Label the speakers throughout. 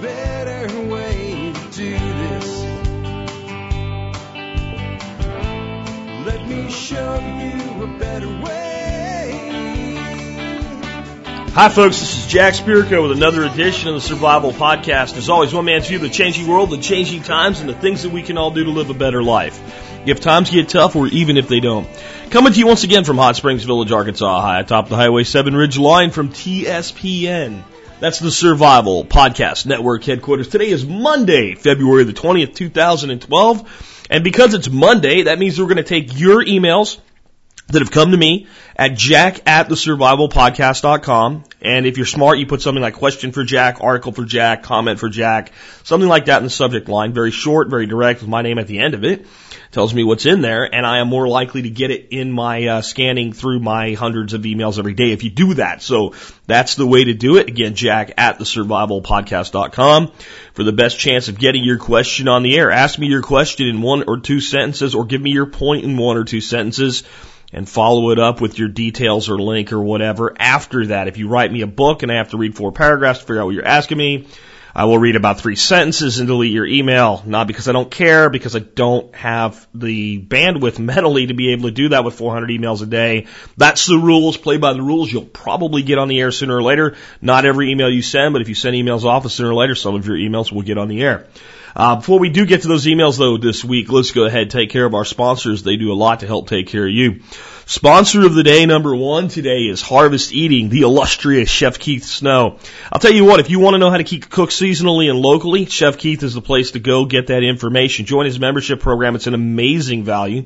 Speaker 1: better way to do this. Let me show you a better way.
Speaker 2: Hi, folks. This is Jack Spirko with another edition of the Survival Podcast. As always, one man's view of the changing world, the changing times, and the things that we can all do to live a better life. If times get tough, or even if they don't. Coming to you once again from Hot Springs Village, Arkansas, high atop the Highway 7 Ridge line from TSPN. That's the Survival Podcast Network headquarters. Today is Monday, February the 20th, 2012. And because it's Monday, that means we're going to take your emails that have come to me at jack at the survivalpodcast.com. And if you're smart, you put something like question for Jack, article for Jack, comment for Jack, something like that in the subject line. Very short, very direct with my name at the end of it. Tells me what's in there and I am more likely to get it in my uh, scanning through my hundreds of emails every day if you do that. So that's the way to do it. Again, jack at the survivalpodcast.com for the best chance of getting your question on the air. Ask me your question in one or two sentences or give me your point in one or two sentences and follow it up with your details or link or whatever after that. If you write me a book and I have to read four paragraphs to figure out what you're asking me, I will read about three sentences and delete your email. Not because I don't care, because I don't have the bandwidth mentally to be able to do that with 400 emails a day. That's the rules. Play by the rules. You'll probably get on the air sooner or later. Not every email you send, but if you send emails off, sooner or later, some of your emails will get on the air. Uh, before we do get to those emails though this week, let's go ahead and take care of our sponsors. They do a lot to help take care of you. Sponsor of the day number one today is Harvest Eating, the illustrious Chef Keith Snow. I'll tell you what, if you want to know how to keep, cook seasonally and locally, Chef Keith is the place to go get that information. Join his membership program. It's an amazing value.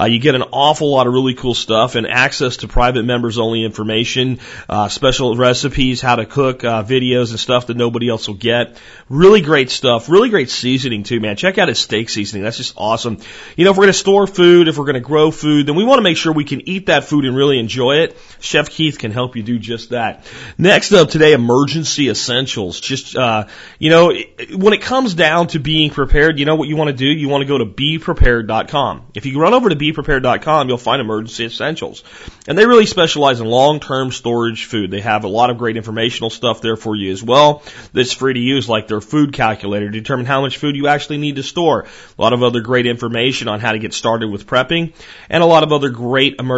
Speaker 2: Uh, you get an awful lot of really cool stuff and access to private members only information, uh, special recipes, how to cook, uh, videos and stuff that nobody else will get. Really great stuff. Really great seasoning too, man. Check out his steak seasoning. That's just awesome. You know, if we're going to store food, if we're going to grow food, then we want to make sure we can eat that food and really enjoy it, Chef Keith can help you do just that. Next up today, emergency essentials. Just, uh, you know, when it comes down to being prepared, you know what you want to do? You want to go to beprepared.com. If you run over to beprepared.com, you'll find emergency essentials. And they really specialize in long-term storage food. They have a lot of great informational stuff there for you as well that's free to use, like their food calculator to determine how much food you actually need to store. A lot of other great information on how to get started with prepping, and a lot of other great emergency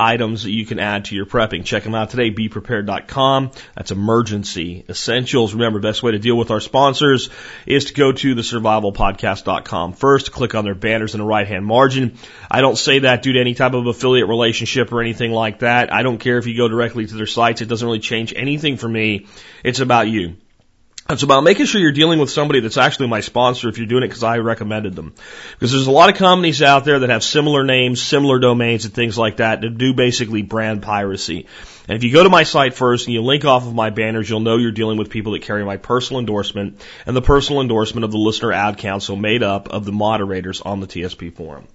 Speaker 2: items that you can add to your prepping. Check them out today, beprepared.com. That's emergency essentials. Remember, best way to deal with our sponsors is to go to the survivalpodcast.com first, click on their banners in the right hand margin. I don't say that due to any type of affiliate relationship or anything like that. I don't care if you go directly to their sites. It doesn't really change anything for me. It's about you. It's about making sure you're dealing with somebody that's actually my sponsor if you're doing it because I recommended them. Because there's a lot of companies out there that have similar names, similar domains and things like that that do basically brand piracy. And if you go to my site first and you link off of my banners, you'll know you're dealing with people that carry my personal endorsement and the personal endorsement of the listener ad council made up of the moderators on the TSP forum.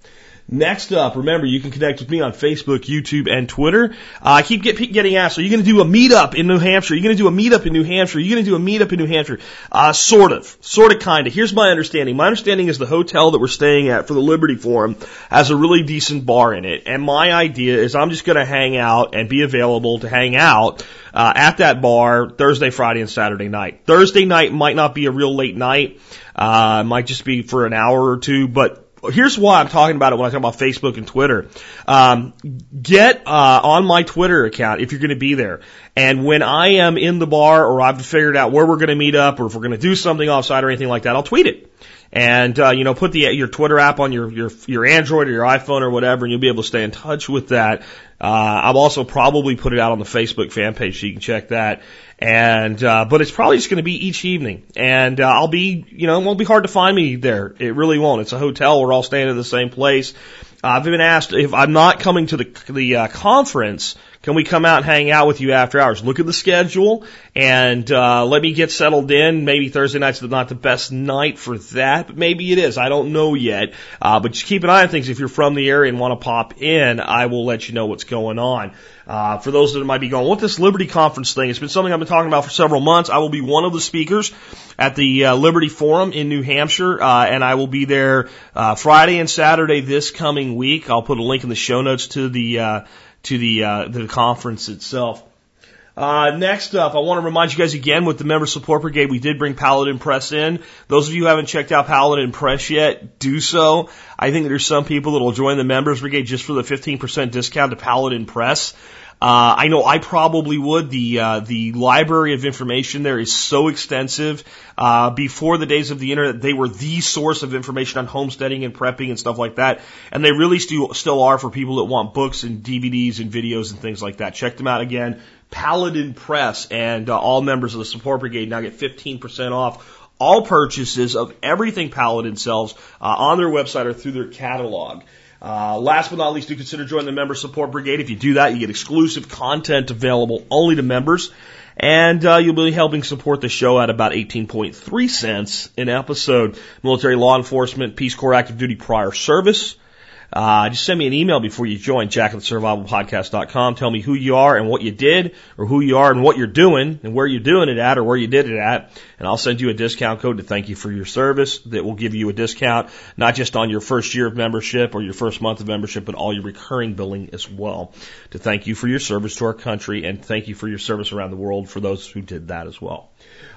Speaker 2: Next up, remember you can connect with me on Facebook, YouTube, and Twitter. Uh, I keep get, getting asked, are you going to do a meetup in New Hampshire? Are you going to do a meetup in New Hampshire? Are you going to do a meetup in New Hampshire? Uh, sort of, sort of, kind of. Here's my understanding. My understanding is the hotel that we're staying at for the Liberty Forum has a really decent bar in it, and my idea is I'm just going to hang out and be available to hang out uh, at that bar Thursday, Friday, and Saturday night. Thursday night might not be a real late night. Uh, it might just be for an hour or two, but here's why I'm talking about it when I talk about Facebook and Twitter. Um, get uh, on my Twitter account if you're going to be there. And when I am in the bar or I've figured out where we're going to meet up or if we're going to do something offsite or anything like that, I'll tweet it. And uh, you know, put the your Twitter app on your your your Android or your iPhone or whatever, and you'll be able to stay in touch with that. Uh, I'll also probably put it out on the Facebook fan page so you can check that. And uh, but it's probably just going to be each evening, and uh, I'll be, you know, it won't be hard to find me there. It really won't. It's a hotel. We're all staying in the same place. I've been asked if I'm not coming to the the uh, conference can we come out and hang out with you after hours? Look at the schedule and uh, let me get settled in. Maybe Thursday night's not the best night for that, but maybe it is. I don't know yet. Uh, but just keep an eye on things. If you're from the area and want to pop in, I will let you know what's going on. Uh, for those that might be going, what this Liberty Conference thing? It's been something I've been talking about for several months. I will be one of the speakers at the uh, Liberty Forum in New Hampshire, uh, and I will be there uh, Friday and Saturday this coming week. I'll put a link in the show notes to the uh, to the uh, the conference itself. Uh, next up, I want to remind you guys again with the member support brigade, we did bring Paladin Press in. Those of you who haven't checked out Paladin Press yet, do so. I think there's some people that will join the members brigade just for the 15% discount to Paladin Press. Uh, I know I probably would. The uh, the library of information there is so extensive. Uh, before the days of the internet, they were the source of information on homesteading and prepping and stuff like that. And they really still still are for people that want books and DVDs and videos and things like that. Check them out again. Paladin Press and uh, all members of the support brigade now get 15% off all purchases of everything Paladin sells uh, on their website or through their catalog. Uh, last but not least, do consider joining the member support brigade. If you do that, you get exclusive content available only to members. And uh, you'll be helping support the show at about 18.3 cents an episode. Military law enforcement, Peace Corps active duty prior service, uh, just send me an email before you join, jack at survivalpodcast.com. Tell me who you are and what you did, or who you are and what you're doing, and where you're doing it at, or where you did it at. And I'll send you a discount code to thank you for your service that will give you a discount, not just on your first year of membership or your first month of membership, but all your recurring billing as well. To thank you for your service to our country and thank you for your service around the world for those who did that as well.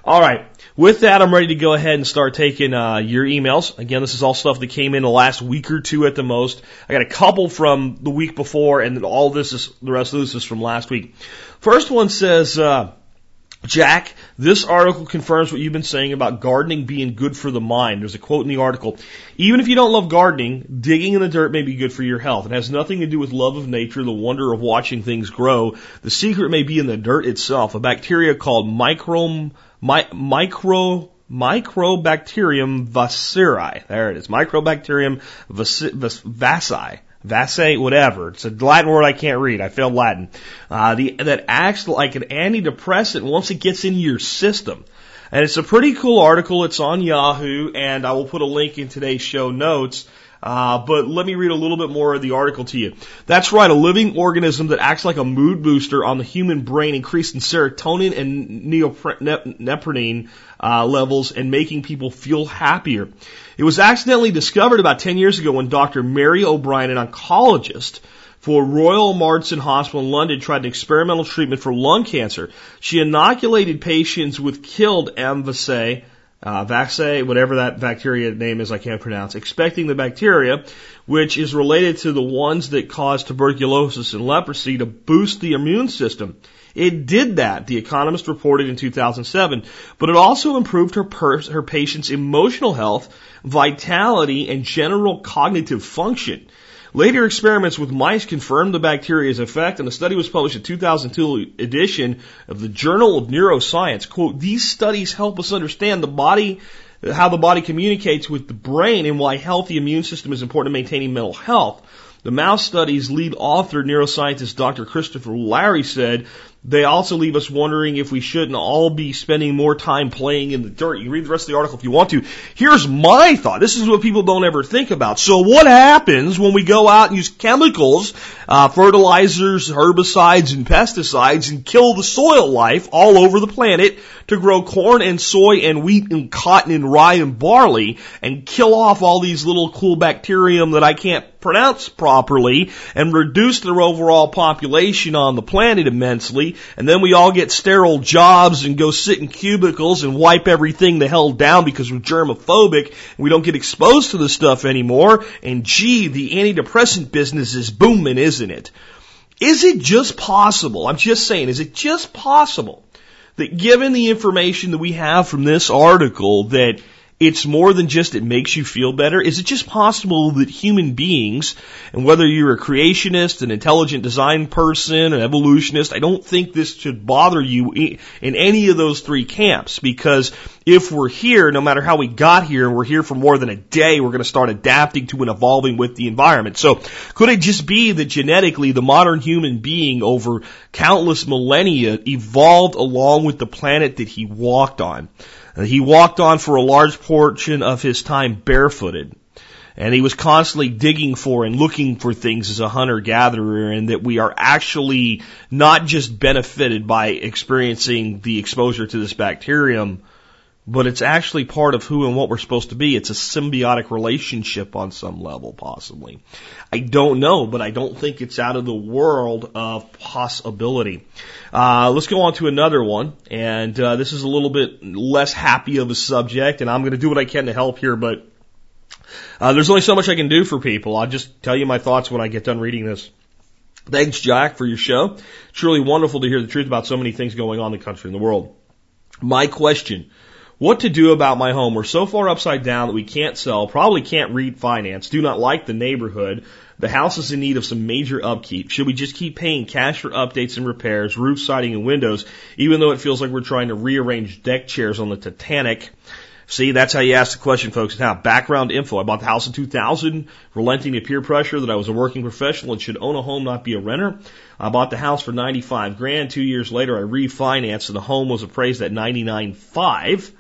Speaker 2: All right. With that, I'm ready to go ahead and start taking uh, your emails. Again, this is all stuff that came in the last week or two at the most. I got a couple from the week before, and all this is the rest of this is from last week. First one says, uh, Jack, this article confirms what you've been saying about gardening being good for the mind. There's a quote in the article. Even if you don't love gardening, digging in the dirt may be good for your health. It has nothing to do with love of nature, the wonder of watching things grow. The secret may be in the dirt itself, a bacteria called microm my, micro Microbacterium vaceri. There it is. Microbacterium vacci. Vasse, whatever. It's a Latin word I can't read. I failed Latin. Uh, the, that acts like an antidepressant once it gets into your system. And it's a pretty cool article. It's on Yahoo, and I will put a link in today's show notes. Uh, but let me read a little bit more of the article to you. That's right, a living organism that acts like a mood booster on the human brain, increasing serotonin and neoprene uh, levels and making people feel happier. It was accidentally discovered about 10 years ago when Dr. Mary O'Brien, an oncologist, for Royal Marsden Hospital in London tried an experimental treatment for lung cancer. She inoculated patients with killed MVC uh, whatever that bacteria name is, I can't pronounce, expecting the bacteria, which is related to the ones that cause tuberculosis and leprosy, to boost the immune system. It did that, the Economist reported in 2007, but it also improved her, per- her patient's emotional health, vitality, and general cognitive function. Later experiments with mice confirmed the bacteria's effect, and the study was published in 2002 edition of the Journal of Neuroscience. Quote, these studies help us understand the body, how the body communicates with the brain and why healthy immune system is important in maintaining mental health. The mouse study's lead author, neuroscientist Dr. Christopher Lowry said, they also leave us wondering if we shouldn't all be spending more time playing in the dirt. You read the rest of the article if you want to. Here's my thought. This is what people don't ever think about. So what happens when we go out and use chemicals, uh, fertilizers, herbicides, and pesticides and kill the soil life all over the planet to grow corn and soy and wheat and cotton and rye and barley and kill off all these little cool bacterium that I can't pronounce properly and reduce their overall population on the planet immensely and then we all get sterile jobs and go sit in cubicles and wipe everything the hell down because we're germophobic and we don't get exposed to this stuff anymore. And gee, the antidepressant business is booming, isn't it? Is it just possible? I'm just saying, is it just possible that given the information that we have from this article that it's more than just it makes you feel better? Is it just possible that human beings, and whether you're a creationist, an intelligent design person, an evolutionist, I don't think this should bother you in any of those three camps because if we're here, no matter how we got here, and we're here for more than a day, we're going to start adapting to and evolving with the environment. So could it just be that genetically the modern human being over countless millennia evolved along with the planet that he walked on? Uh, he walked on for a large portion of his time barefooted. And he was constantly digging for and looking for things as a hunter gatherer, and that we are actually not just benefited by experiencing the exposure to this bacterium, but it's actually part of who and what we're supposed to be. It's a symbiotic relationship on some level, possibly. I don't know, but I don't think it's out of the world of possibility. Uh, let's go on to another one, and uh, this is a little bit less happy of a subject, and I'm going to do what I can to help here, but uh, there's only so much I can do for people. I'll just tell you my thoughts when I get done reading this. Thanks, Jack, for your show. Truly wonderful to hear the truth about so many things going on in the country and the world. My question what to do about my home. We're so far upside down that we can't sell, probably can't refinance, do not like the neighborhood. The house is in need of some major upkeep. Should we just keep paying cash for updates and repairs, roof siding and windows, even though it feels like we're trying to rearrange deck chairs on the Titanic? See, that's how you ask the question, folks. Now, background info. I bought the house in 2000, relenting to peer pressure that I was a working professional and should own a home, not be a renter. I bought the house for 95 grand. Two years later, I refinanced and the home was appraised at 99.5.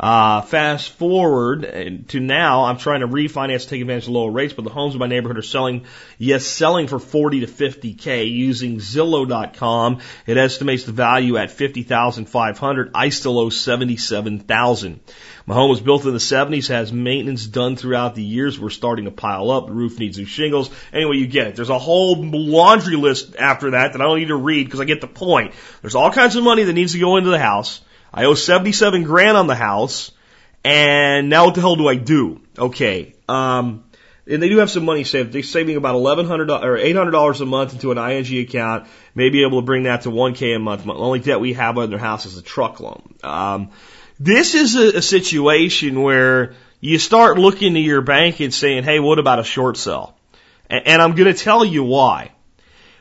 Speaker 2: Uh, fast forward to now, I'm trying to refinance to take advantage of lower rates, but the homes in my neighborhood are selling, yes, selling for 40 to 50k using Zillow.com. It estimates the value at 50,500. I still owe 77,000. My home was built in the 70s, has maintenance done throughout the years. We're starting to pile up. The roof needs new shingles. Anyway, you get it. There's a whole laundry list after that that I don't need to read because I get the point. There's all kinds of money that needs to go into the house. I owe 77 grand on the house. And now what the hell do I do? Okay. Um, and they do have some money saved. They're saving about eleven hundred or eight hundred dollars a month into an ING account. May be able to bring that to one k a month. The only debt we have on their house is a truck loan. Um, this is a, a situation where you start looking to your bank and saying, "Hey, what about a short sell?" And, and I'm going to tell you why.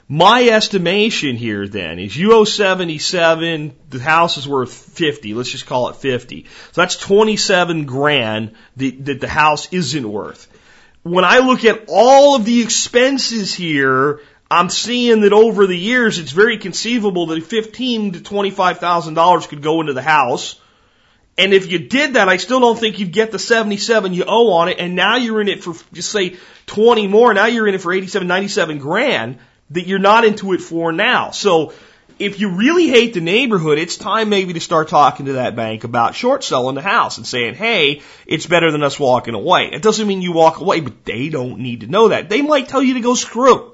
Speaker 2: My estimation here then is you owe 77, the house is worth 50, let's just call it 50. So that's 27 grand that, that the house isn't worth. When I look at all of the expenses here, I'm seeing that over the years it's very conceivable that 15 to 25,000 dollars could go into the house. And if you did that, I still don't think you'd get the 77 you owe on it. And now you're in it for, just say 20 more. Now you're in it for 87, 97 grand that you're not into it for now. So if you really hate the neighborhood, it's time maybe to start talking to that bank about short selling the house and saying, hey, it's better than us walking away. It doesn't mean you walk away, but they don't need to know that. They might tell you to go screw.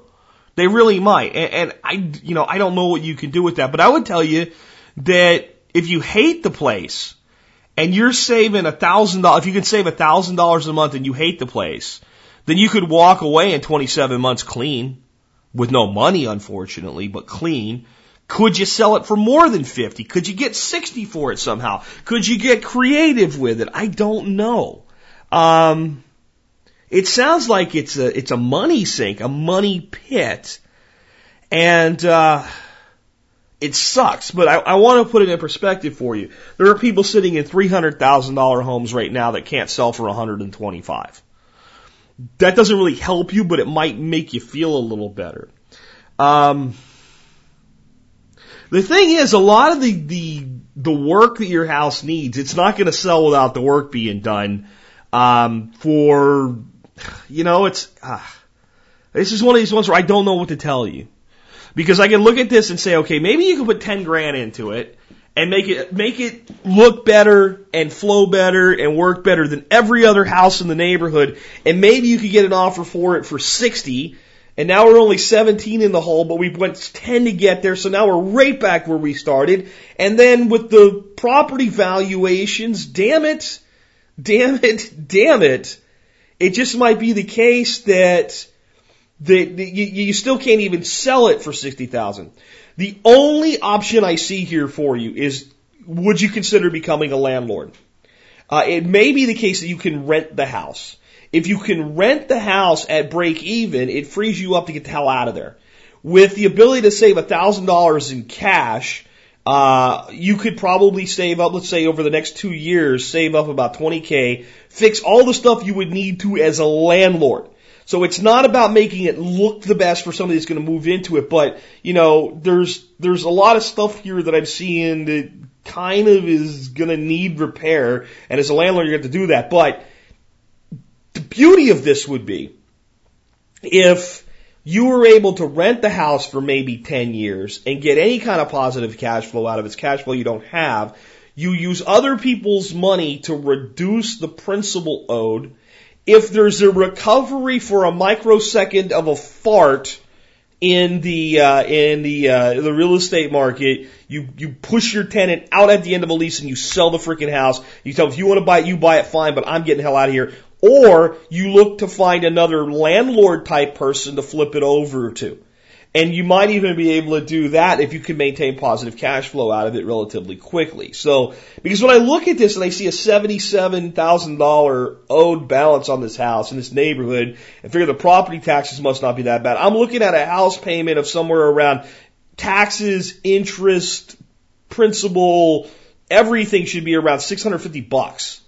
Speaker 2: They really might. And, and I, you know, I don't know what you can do with that, but I would tell you that if you hate the place and you're saving a thousand dollars, if you can save a thousand dollars a month and you hate the place, then you could walk away in 27 months clean with no money, unfortunately, but clean. Could you sell it for more than 50? Could you get 60 for it somehow? Could you get creative with it? I don't know. Um, it sounds like it's a, it's a money sink, a money pit. And, uh, it sucks, but I, I want to put it in perspective for you. There are people sitting in $300,000 homes right now that can't sell for 125 that doesn't really help you, but it might make you feel a little better. Um, the thing is, a lot of the, the, the work that your house needs, it's not going to sell without the work being done. Um, for, you know, it's, uh, this is one of these ones where I don't know what to tell you. Because I can look at this and say, okay, maybe you can put 10 grand into it and make it make it look better and flow better and work better than every other house in the neighborhood. And maybe you could get an offer for it for 60. And now we're only 17 in the hole, but we went 10 to get there. So now we're right back where we started. And then with the property valuations, damn it, damn it, damn it. It just might be the case that that you, you still can't even sell it for 60,000. The only option I see here for you is would you consider becoming a landlord? Uh, it may be the case that you can rent the house. If you can rent the house at break even, it frees you up to get the hell out of there. With the ability to save $1,000 in cash, uh, you could probably save up, let's say over the next two years, save up about 20k, fix all the stuff you would need to as a landlord. So it's not about making it look the best for somebody that's going to move into it, but you know, there's there's a lot of stuff here that I'm seeing that kind of is going to need repair, and as a landlord, you have to do that. But the beauty of this would be if you were able to rent the house for maybe 10 years and get any kind of positive cash flow out of its cash flow you don't have, You use other people's money to reduce the principal owed. If there's a recovery for a microsecond of a fart in the uh, in the uh, the real estate market, you you push your tenant out at the end of a lease and you sell the freaking house. You tell them if you want to buy it, you buy it, fine, but I'm getting hell out of here. Or you look to find another landlord type person to flip it over to. And you might even be able to do that if you can maintain positive cash flow out of it relatively quickly. So, because when I look at this and I see a $77,000 owed balance on this house in this neighborhood and figure the property taxes must not be that bad, I'm looking at a house payment of somewhere around taxes, interest, principal, everything should be around 650 bucks.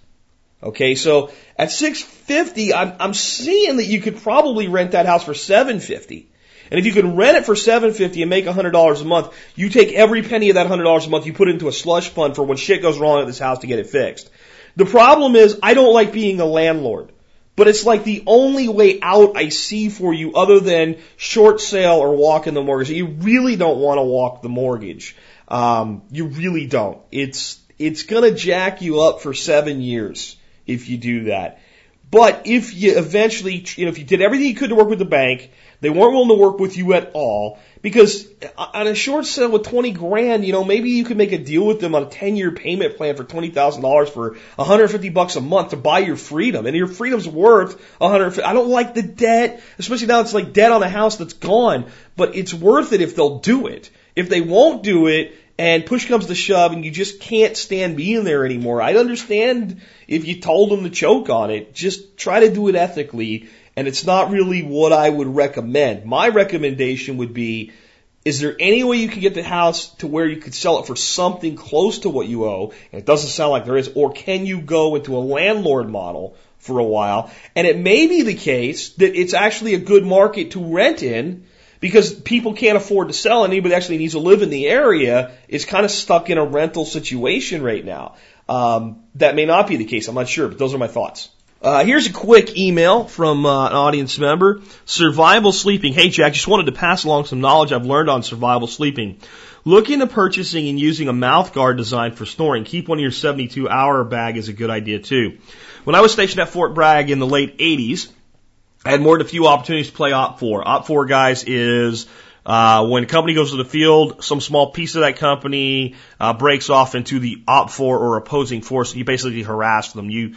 Speaker 2: Okay, so at 650, I'm, I'm seeing that you could probably rent that house for 750. And if you can rent it for seven fifty and make a hundred dollars a month, you take every penny of that hundred dollars a month, you put it into a slush fund for when shit goes wrong at this house to get it fixed. The problem is I don't like being a landlord. But it's like the only way out I see for you other than short sale or walk in the mortgage. You really don't want to walk the mortgage. Um, you really don't. It's, it's gonna jack you up for seven years if you do that. But if you eventually, you know, if you did everything you could to work with the bank, they weren't willing to work with you at all because uh, on a short sale with 20 grand, you know, maybe you could make a deal with them on a 10 year payment plan for $20,000 for 150 bucks a month to buy your freedom. And your freedom's worth 150. I don't like the debt, especially now it's like debt on a house that's gone, but it's worth it if they'll do it. If they won't do it, and push comes to shove and you just can't stand being there anymore. I'd understand if you told them to choke on it. Just try to do it ethically and it's not really what I would recommend. My recommendation would be, is there any way you can get the house to where you could sell it for something close to what you owe? And it doesn't sound like there is. Or can you go into a landlord model for a while? And it may be the case that it's actually a good market to rent in because people can't afford to sell and anybody actually needs to live in the area is kind of stuck in a rental situation right now. Um, that may not be the case. I'm not sure, but those are my thoughts. Uh, here's a quick email from uh, an audience member. Survival sleeping. Hey Jack, just wanted to pass along some knowledge I've learned on survival sleeping. Look into purchasing and using a mouth guard designed for snoring. Keep one in your 72 hour bag is a good idea too. When I was stationed at Fort Bragg in the late 80s, I had more than a few opportunities to play OPFOR. OPFOR guys is uh, when a company goes to the field, some small piece of that company uh, breaks off into the OPFOR or opposing force. You basically harass them. You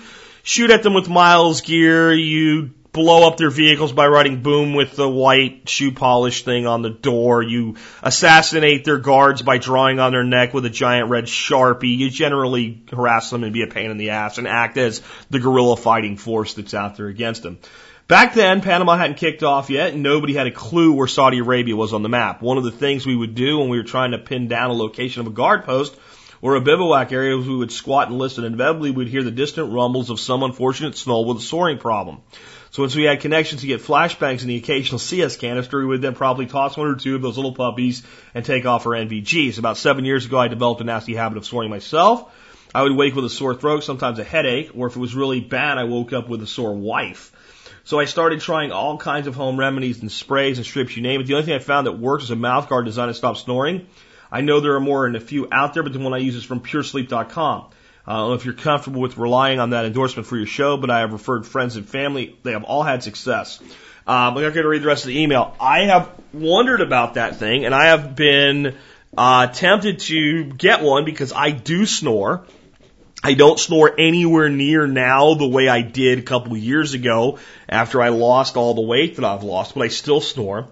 Speaker 2: shoot at them with MILES gear. You blow up their vehicles by writing boom with the white shoe polish thing on the door. You assassinate their guards by drawing on their neck with a giant red sharpie. You generally harass them and be a pain in the ass and act as the guerrilla fighting force that's out there against them. Back then, Panama hadn't kicked off yet, and nobody had a clue where Saudi Arabia was on the map. One of the things we would do when we were trying to pin down a location of a guard post or a bivouac area, we would squat and listen, inevitably we'd hear the distant rumbles of some unfortunate snow with a soaring problem. So once we had connections to get flashbangs and the occasional CS canister, we would then probably toss one or two of those little puppies and take off our NVGs. About seven years ago, I developed a nasty habit of snoring myself. I would wake with a sore throat, sometimes a headache, or if it was really bad, I woke up with a sore wife. So I started trying all kinds of home remedies and sprays and strips, you name it. The only thing I found that works is a mouth guard designed to stop snoring. I know there are more than a few out there, but the one I use is from puresleep.com. I don't know if you're comfortable with relying on that endorsement for your show, but I have referred friends and family. They have all had success. Um, I'm not going to read the rest of the email. I have wondered about that thing, and I have been uh, tempted to get one because I do snore. I don't snore anywhere near now the way I did a couple years ago after I lost all the weight that I've lost, but I still snore.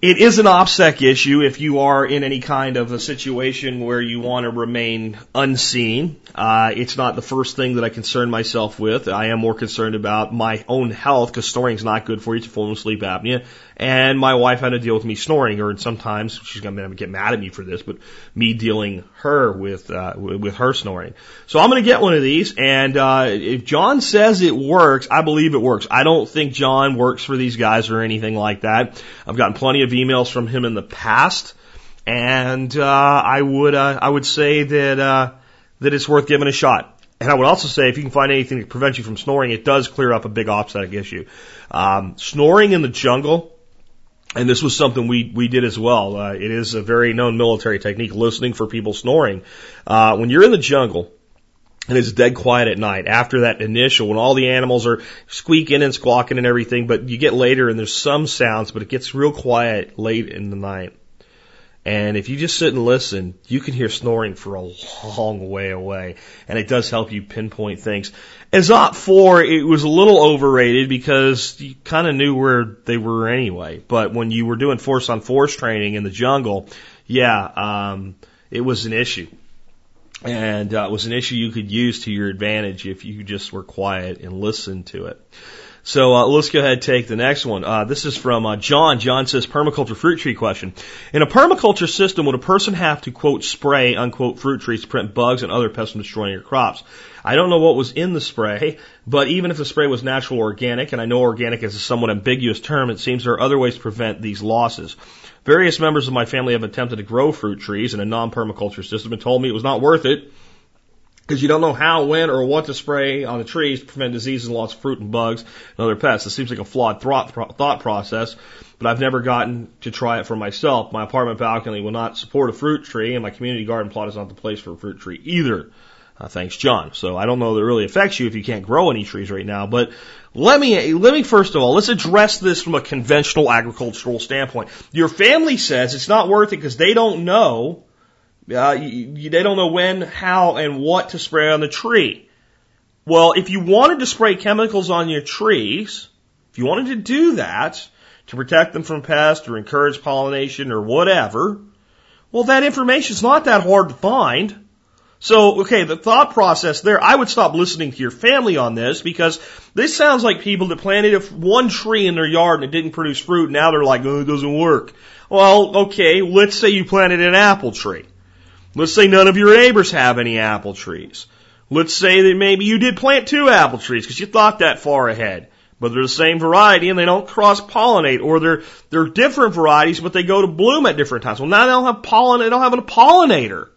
Speaker 2: It is an OPSEC issue if you are in any kind of a situation where you want to remain unseen. Uh, it's not the first thing that I concern myself with. I am more concerned about my own health because snoring is not good for you. It's a form of sleep apnea. And my wife had to deal with me snoring, or sometimes she's going to get mad at me for this, but me dealing her with uh, with her snoring. So I'm going to get one of these, and uh, if John says it works, I believe it works. I don't think John works for these guys or anything like that. I've gotten plenty of emails from him in the past, and uh, I would uh, I would say that uh, that it's worth giving a shot. And I would also say if you can find anything that prevents you from snoring, it does clear up a big OPSEC issue. Um, snoring in the jungle And this was something we, we did as well. Uh, it is a very known military technique, listening for people snoring. Uh, when you're in the jungle, and it's dead quiet at night after that initial when all the animals are squeaking and squawking and everything but you get later and there's some sounds but it gets real quiet late in the night and if you just sit and listen, you can hear snoring for a long way away. And it does help you pinpoint things. As OPFOR, it was a little overrated because you kind of knew where they were anyway. But when you were doing force on force training in the jungle, yeah, um, it was an issue. And uh, it was an issue you could use to your advantage if you just were quiet and listened to it. So uh, let's go ahead and take the next one. Uh, this is from uh, John. John says permaculture fruit tree question. In a permaculture system, would a person have to quote spray unquote fruit trees to prevent bugs and other pests from destroying your crops? I don't know what was in the spray, but even if the spray was natural or organic, and I know organic is a somewhat ambiguous term, it seems there are other ways to prevent these losses. Various members of my family have attempted to grow fruit trees in a non-permaculture system and told me it was not worth it because you don't know how, when, or what to spray on the trees to prevent diseases, and loss of fruit and bugs and other pests. It seems like a flawed thought process, but I've never gotten to try it for myself. My apartment balcony will not support a fruit tree, and my community garden plot is not the place for a fruit tree either. Uh, thanks, John. So I don't know that it really affects you if you can't grow any trees right now, but let me, let me first of all, let's address this from a conventional agricultural standpoint. Your family says it's not worth it because they don't know uh, they don't know when, how, and what to spray on the tree. Well, if you wanted to spray chemicals on your trees, if you wanted to do that to protect them from pests or encourage pollination or whatever, well, that information is not that hard to find. So, okay, the thought process there, I would stop listening to your family on this because this sounds like people that planted one tree in their yard and it didn't produce fruit. And now they're like, oh, it doesn't work. Well, okay, let's say you planted an apple tree. Let's say none of your neighbors have any apple trees. Let's say that maybe you did plant two apple trees because you thought that far ahead. But they're the same variety and they don't cross pollinate or they're, they're different varieties but they go to bloom at different times. Well now they don't have pollen, they don't have a pollinator.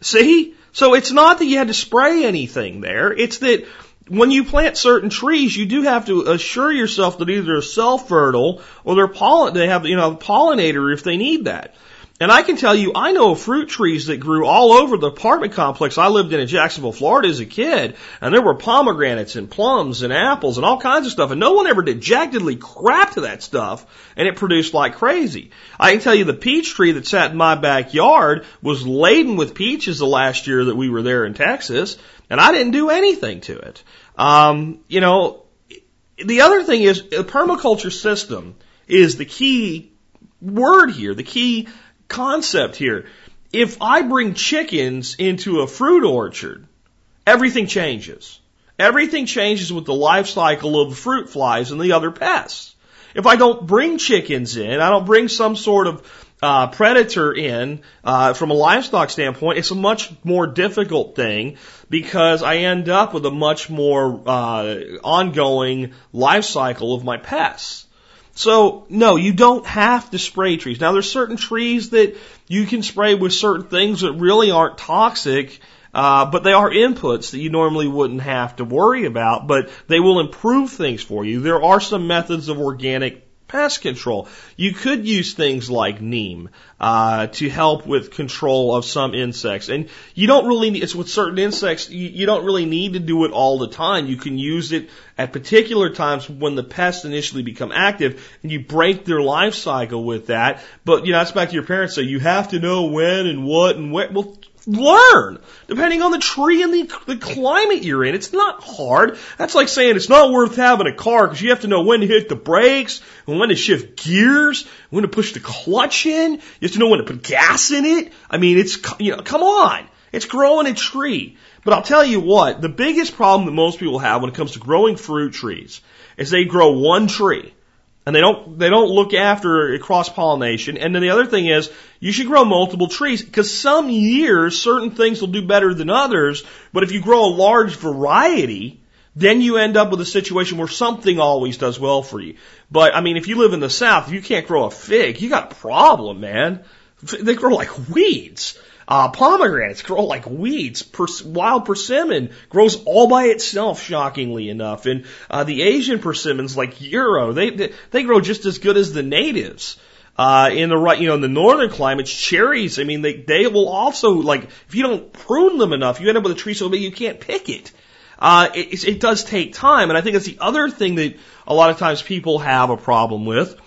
Speaker 2: See? So it's not that you had to spray anything there. It's that when you plant certain trees, you do have to assure yourself that either they're self-fertile or they're pollen, they have, you know, a pollinator if they need that. And I can tell you, I know fruit trees that grew all over the apartment complex I lived in in Jacksonville, Florida as a kid, and there were pomegranates and plums and apples and all kinds of stuff, and no one ever jack diddly crap to that stuff, and it produced like crazy. I can tell you the peach tree that sat in my backyard was laden with peaches the last year that we were there in Texas, and I didn't do anything to it. Um, you know, the other thing is, a permaculture system is the key word here, the key concept here. If I bring chickens into a fruit orchard, everything changes. Everything changes with the life cycle of fruit flies and the other pests. If I don't bring chickens in, I don't bring some sort of uh, predator in uh, from a livestock standpoint, it's a much more difficult thing because I end up with a much more uh, ongoing life cycle of my pests. So, no, you don't have to spray trees. Now, there's certain trees that you can spray with certain things that really aren't toxic, uh, but they are inputs that you normally wouldn't have to worry about, but they will improve things for you. There are some methods of organic pest control. You could use things like neem uh, to help with control of some insects, and you don't really. Need, it's with certain insects you, you don't really need to do it all the time. You can use it at particular times when the pests initially become active, and you break their life cycle with that. But you know that's back to your parents. So you have to know when and what and where. Well, learn depending on the tree and the, the climate you're in. It's not hard. That's like saying it's not worth having a car because you have to know when to hit the brakes and when to shift gears, when to push the clutch in. You have to know when to put gas in it. I mean, it's, you know, come on. It's growing a tree. But I'll tell you what, the biggest problem that most people have when it comes to growing fruit trees is they grow one tree and they don't they don't look after cross pollination. And then the other thing is you should grow multiple trees because some years certain things will do better than others. But if you grow a large variety, then you end up with a situation where something always does well for you. But I mean, if you live in the South, you can't grow a fig, you got a problem, man. They grow like weeds. Uh, pomegranates grow like weeds. Pers- wild persimmon grows all by itself, shockingly enough. And uh, the Asian persimmons, like Fuyu, they, they they grow just as good as the natives. Uh, in the right, you know, in the northern climates, cherries, I mean, they, they will also, like, if you don't prune them enough, you end up with a tree so big you can't pick it. Uh, it, it does take time. And I think that's the other thing that a lot of times people have a problem with.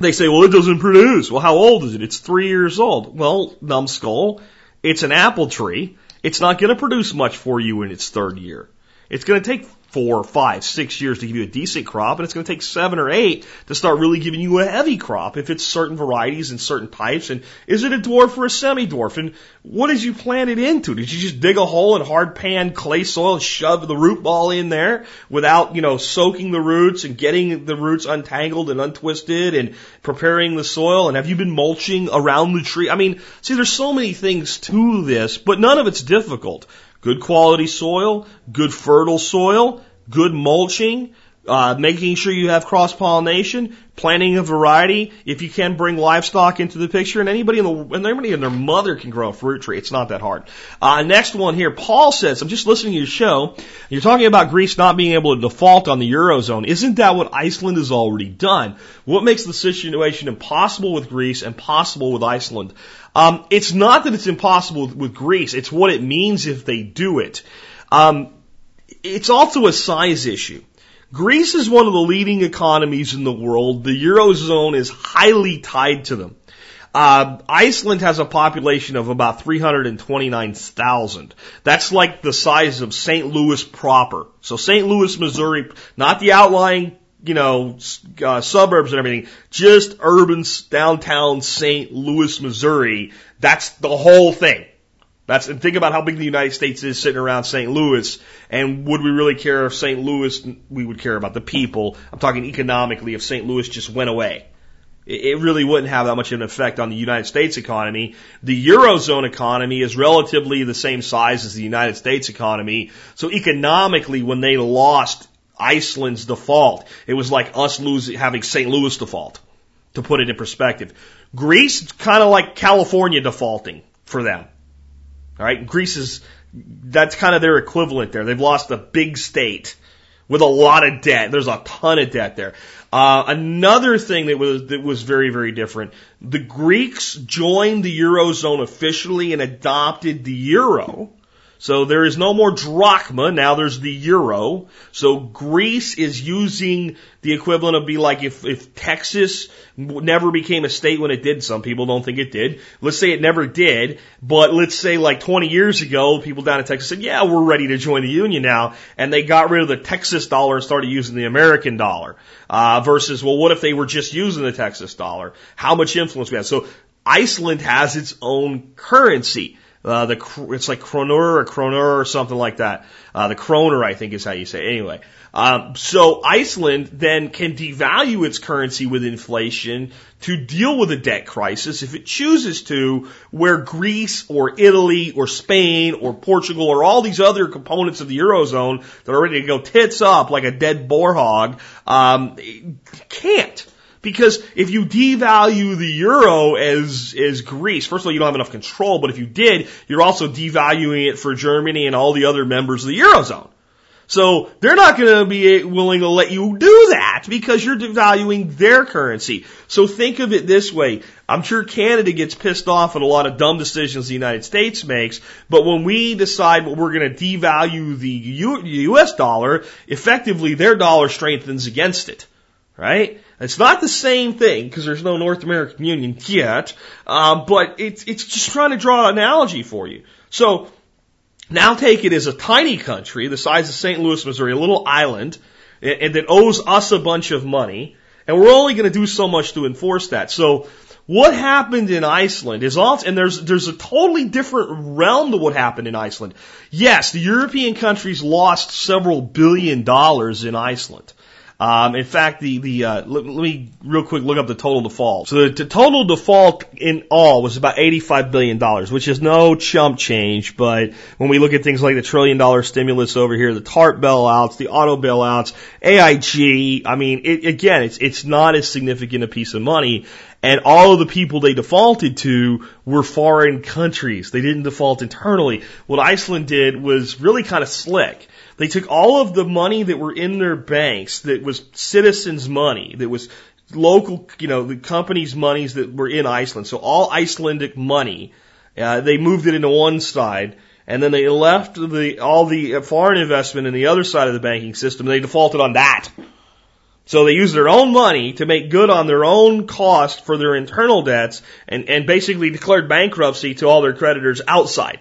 Speaker 2: They say, well, it doesn't produce. Well, how old is it? It's three years old. Well, numbskull, it's an apple tree. It's not going to produce much for you in its third year. It's going to take four, five, six years to give you a decent crop, and it's going to take seven or eight to start really giving you a heavy crop if it's certain varieties and certain types. And is it a dwarf or a semi-dwarf? And what did you plant it into? Did you just dig a hole in hard pan clay soil and shove the root ball in there without, you know, soaking the roots and getting the roots untangled and untwisted and preparing the soil? And have you been mulching around the tree? I mean, see, there's so many things to this, but none of it's difficult. Good quality soil, good fertile soil, good mulching, uh, making sure you have cross pollination, planting a variety. If you can bring livestock into the picture, and anybody in the and anybody and their mother can grow a fruit tree. It's not that hard. Uh, next one here, Paul says, I'm just listening to your show. You're talking about Greece not being able to default on the eurozone. Isn't that what Iceland has already done? What makes the situation impossible with Greece and possible with Iceland? Um, it's not that it's impossible with, with, Greece. It's what it means if they do it. Um, it's also a size issue. Greece is one of the leading economies in the world. The Eurozone is highly tied to them. Uh, Iceland has a population of about 329,000. That's like the size of St. Louis proper. So St. Louis, Missouri, not the outlying, you know, uh, suburbs and everything, just urban downtown St. Louis, Missouri. That's the whole thing. That's and think about how big the United States is sitting around St. Louis, and would we really care if St. Louis? We would care about the people. I'm talking economically. If St. Louis just went away, it really wouldn't have that much of an effect on the United States economy. The Eurozone economy is relatively the same size as the United States economy. So economically, when they lost Iceland's default, it was like us losing, having St. Louis default, to put it in perspective. Greece, kind of like California defaulting for them. All right, Greece is that's kind of their equivalent there. They've lost a big state with a lot of debt. There's a ton of debt there. Uh, another thing that was that was very very different. The Greeks joined the eurozone officially and adopted the euro. So there is no more drachma. Now there's the euro. So Greece is using the equivalent of be like if, if Texas never became a state when it did. Some people don't think it did. Let's say it never did, but let's say like 20 years ago, people down in Texas said, yeah, we're ready to join the union now. And they got rid of the Texas dollar and started using the American dollar. Uh, versus, well, what if they were just using the Texas dollar? How much influence we have? So Iceland has its own currency. Uh, the it's like Kroner or Kroner or something like that. Uh, the Kroner, I think, is how you say. It. Anyway, um, so Iceland then can devalue its currency with inflation to deal with a debt crisis if it chooses to, where Greece or Italy or Spain or Portugal or all these other components of the eurozone that are ready to go tits up like a dead boar hog um, can't. Because if you devalue the euro as, as Greece, first of all, you don't have enough control, but if you did, you're also devaluing it for Germany and all the other members of the eurozone. So they're not going to be willing to let you do that because you're devaluing their currency. So think of it this way. I'm sure Canada gets pissed off at a lot of dumb decisions the United States makes, but when we decide what we're going to devalue the U- US dollar, effectively their dollar strengthens against it. Right? It's not the same thing because there's no North American Union yet, uh, but it's it's just trying to draw an analogy for you. So now take it as a tiny country the size of St. Louis, Missouri, a little island, and, that owes us a bunch of money, and we're only going to do so much to enforce that. So what happened in Iceland is also, and there's, there's a totally different realm to what happened in Iceland. Yes, the European countries lost several billion dollars in Iceland. Um, in fact, the the uh, let, let, me real quick look up the total default. So the, total default in all was about eighty five billion dollars, which is no chump change. But when we look at things like the trillion dollar stimulus over here, the TARP bailouts, the auto bailouts, AIG, I mean, it, again, it's it's not as significant a piece of money And all of the people they defaulted to were foreign countries. They didn't default internally. What Iceland did was really kind of slick. They took all of the money that were in their banks that was citizens' money, that was local, you know, the companies' monies that were in Iceland. So all Icelandic money, uh, they moved it into one side, and then they left the all the foreign investment in the other side of the banking system. They defaulted on that. So they used their own money to make good on their own cost for their internal debts, and, and basically declared bankruptcy to all their creditors outside.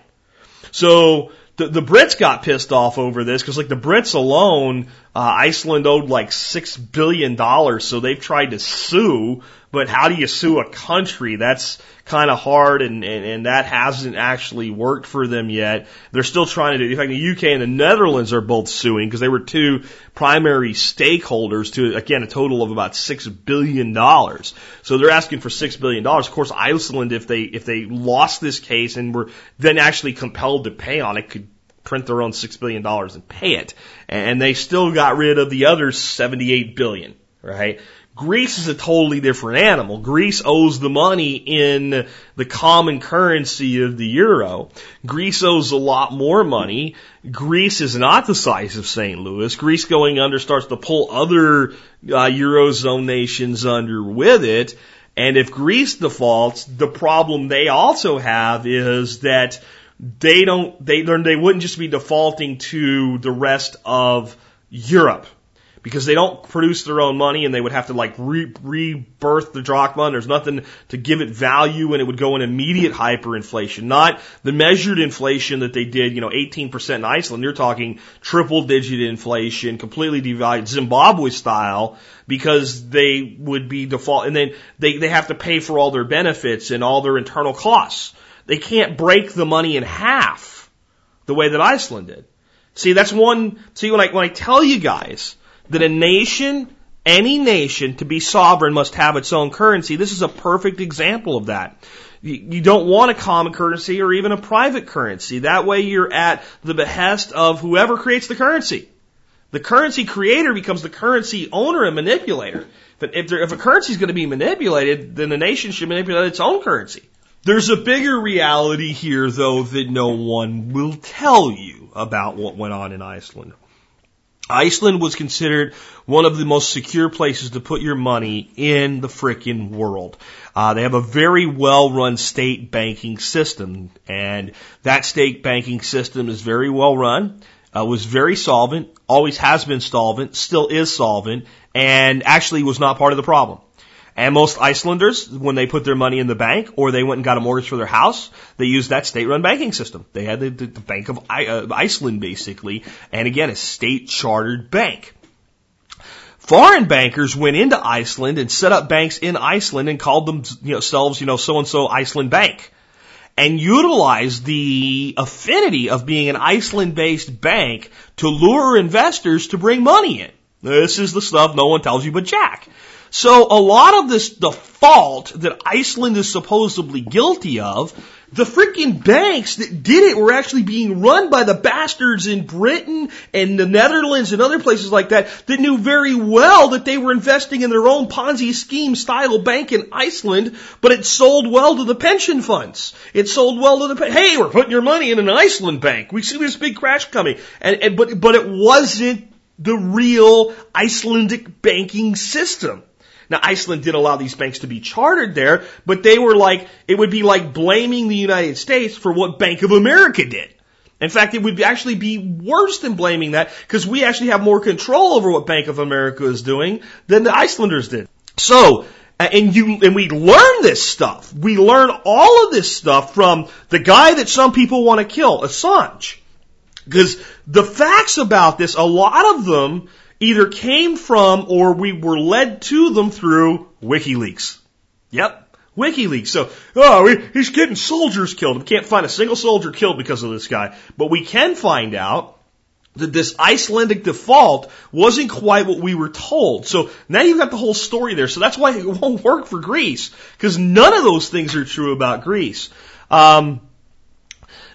Speaker 2: So the, the Brits got pissed off over this because like the Brits alone, uh, Iceland owed like six billion dollars, so they've tried to sue. But how do you sue a country? That's kind of hard, and, and and that hasn't actually worked for them yet. They're still trying to do. In fact, the UK and the Netherlands are both suing because they were two primary stakeholders to again a total of about six billion dollars. So they're asking for six billion dollars. Of course, Iceland, if they if they lost this case and were then actually compelled to pay on it, could print their own six billion dollars and pay it, and they still got rid of the other seventy-eight billion. Right? Greece is a totally different animal. Greece owes the money in the common currency of the euro. Greece owes a lot more money. Greece is not the size of St. Louis. Greece going under starts to pull other uh, eurozone nations under with it. And if Greece defaults, the problem they also have is that they don't they they wouldn't just be defaulting to the rest of Europe because they don't produce their own money and they would have to like re- rebirth the drachma and there's nothing to give it value and it would go in immediate hyperinflation, not the measured inflation that they did, you know, 18% in Iceland. You're talking triple digit inflation, completely devalued Zimbabwe style because they would be default and then they, they have to pay for all their benefits and all their internal costs. They can't break the money in half the way that Iceland did. See, that's one, see, when I, when I tell you guys that a nation, any nation, to be sovereign must have its own currency, this is a perfect example of that. You don't want a common currency or even a private currency. That way you're at the behest of whoever creates the currency. The currency creator becomes the currency owner and manipulator. But if, there, if a currency is going to be manipulated, then the nation should manipulate its own currency. There's a bigger reality here, though, that no one will tell you about what went on in Iceland. Iceland was considered one of the most secure places to put your money in the frickin' world. Uh, they have a very well run state banking system, and that state banking system is very well run, uh, was very solvent, always has been solvent, still is solvent, and actually was not part of the problem. And most Icelanders, when they put their money in the bank or they went and got a mortgage for their house, they used that state-run banking system. They had the, the, Bank of I, uh, Iceland, basically, and again, a state-chartered bank. Foreign bankers went into Iceland and set up banks in Iceland and called themselves, you know, so and so Iceland Bank. And utilized the affinity of being an Iceland based bank to lure investors to bring money in. This is the stuff no one tells you but Jack. So a lot of this default that Iceland is supposedly guilty of, the freaking banks that did it were actually being run by the bastards in Britain and the Netherlands and other places like that that knew very well that they were investing in their own Ponzi scheme style bank in Iceland, but it sold well to the pension funds. It sold well to the, hey, we're putting your money in an Iceland bank. We see this big crash coming. And, and but, but it wasn't the real Icelandic banking system. Now, Iceland did allow these banks to be chartered there, but they were like, it would be like blaming the United States for what Bank of America did. In fact, it would actually be worse than blaming that because we actually have more control over what Bank of America is doing than the Icelanders did. So, and you, and we learn this stuff. We learn all of this stuff from the guy that some people want to kill, Assange. Because the facts about this, a lot of them either came from or we were led to them through WikiLeaks. Yep. WikiLeaks. So, oh, he's getting soldiers killed. We can't find a single soldier killed because of this guy. But we can find out that this Icelandic default wasn't quite what we were told. So now you've got the whole story there. So that's why it won't work for Greece. Because none of those things are true about Greece. Um,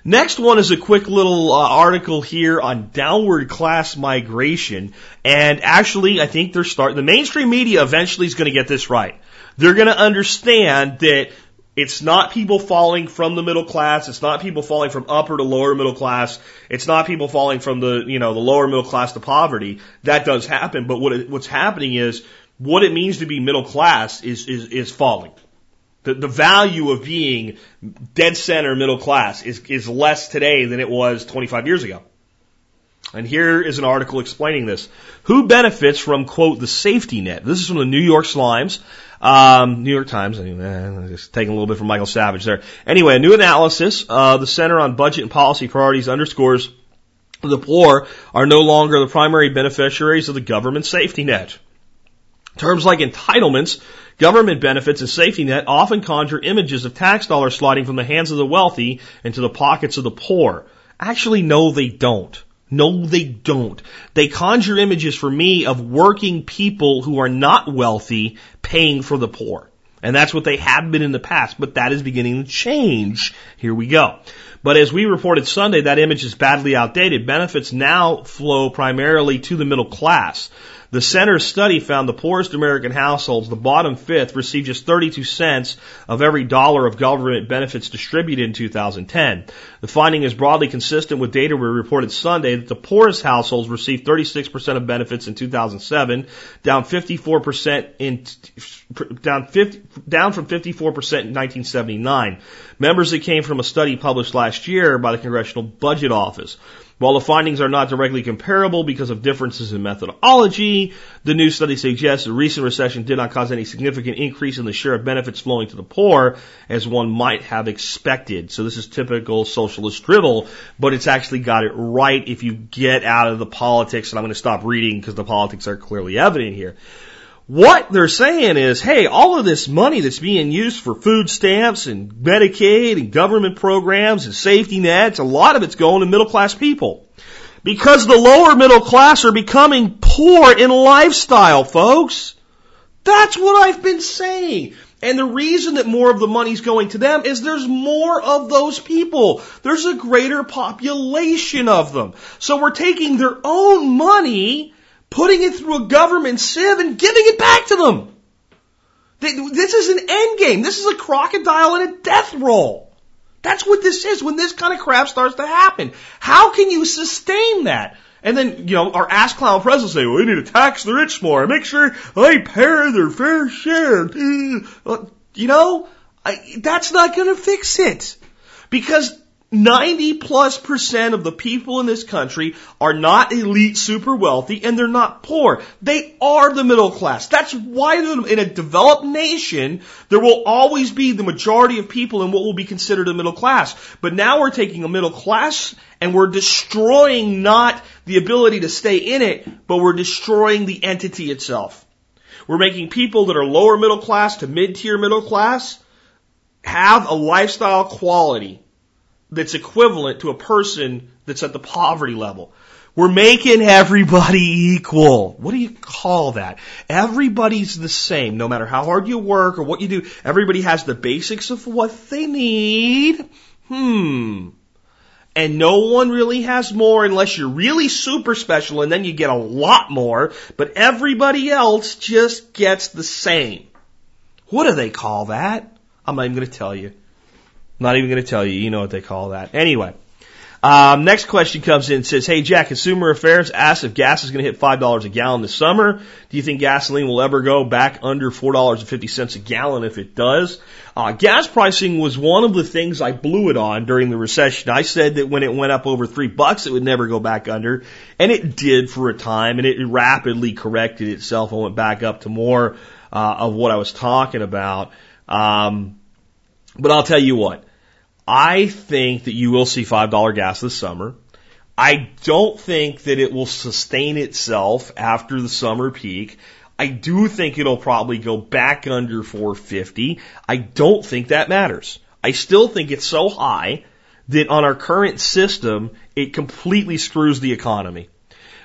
Speaker 2: Next one is a quick little uh, article here on downward class migration. And actually, I think they're starting, the mainstream media eventually is going to get this right. They're going to understand that it's not people falling from the middle class. It's not people falling from upper to lower middle class. It's not people falling from the, you know, the lower middle class to poverty. That does happen. But what it, what's happening is what it means to be middle class is, is, is falling. The, the value of being dead center middle class is, is less today than it was 25 years ago. And here is an article explaining this. Who benefits from, quote, the safety net? This is from the New York Slimes, um, New York Times, anyway, just taking a little bit from Michael Savage there. Anyway, a new analysis, uh, the Center on Budget and Policy Priorities underscores the poor are no longer the primary beneficiaries of the government safety net. Terms like entitlements, government benefits, and safety net often conjure images of tax dollars sliding from the hands of the wealthy into the pockets of the poor. Actually, no, they don't. No, they don't. They conjure images for me of working people who are not wealthy paying for the poor. And that's what they have been in the past, but that is beginning to change. Here we go. But as we reported Sunday, that image is badly outdated. Benefits now flow primarily to the middle class. The center's study found the poorest American households, the bottom fifth, received just 32 cents of every dollar of government benefits distributed in 2010. The finding is broadly consistent with data we reported Sunday that the poorest households received 36% of benefits in 2007, down 54% in down 50, down from 54% in 1979. Members that came from a study published last year by the Congressional Budget Office. While the findings are not directly comparable because of differences in methodology, the new study suggests the recent recession did not cause any significant increase in the share of benefits flowing to the poor as one might have expected. So this is typical socialist drivel, but it's actually got it right if you get out of the politics, and I'm going to stop reading because the politics are clearly evident here. What they're saying is, hey, all of this money that's being used for food stamps and Medicaid and government programs and safety nets, a lot of it's going to middle class people. Because the lower middle class are becoming poor in lifestyle, folks. That's what I've been saying. And the reason that more of the money's going to them is there's more of those people. There's a greater population of them. So we're taking their own money putting it through a government sieve and giving it back to them. This is an end game. This is a crocodile in a death roll. That's what this is when this kind of crap starts to happen. How can you sustain that? And then, you know, our ass clown president say, well, we need to tax the rich more and make sure they pay their fair share. Uh, you know, I, that's not going to fix it. Because 90 plus percent of the people in this country are not elite super wealthy and they're not poor. They are the middle class. That's why in a developed nation, there will always be the majority of people in what will be considered a middle class. But now we're taking a middle class and we're destroying not the ability to stay in it, but we're destroying the entity itself. We're making people that are lower middle class to mid tier middle class have a lifestyle quality that's equivalent to a person that's at the poverty level. We're making everybody equal. What do you call that? Everybody's the same, no matter how hard you work or what you do. Everybody has the basics of what they need. Hmm. And no one really has more unless you're really super special and then you get a lot more, but everybody else just gets the same. What do they call that? I'm not even going to tell you. Not even going to tell you. You know what they call that. Anyway. Um, next question comes in and says, Hey Jack, Consumer Affairs asks if gas is going to hit $5 a gallon this summer. Do you think gasoline will ever go back under $4.50 a gallon if it does? Uh, gas pricing was one of the things I blew it on during the recession. I said that when it went up over three bucks, it would never go back under. And it did for a time and it rapidly corrected itself and went back up to more, uh, of what I was talking about. Um, but I'll tell you what. I think that you will see $5 gas this summer. I don't think that it will sustain itself after the summer peak. I do think it'll probably go back under 450. I don't think that matters. I still think it's so high that on our current system, it completely screws the economy.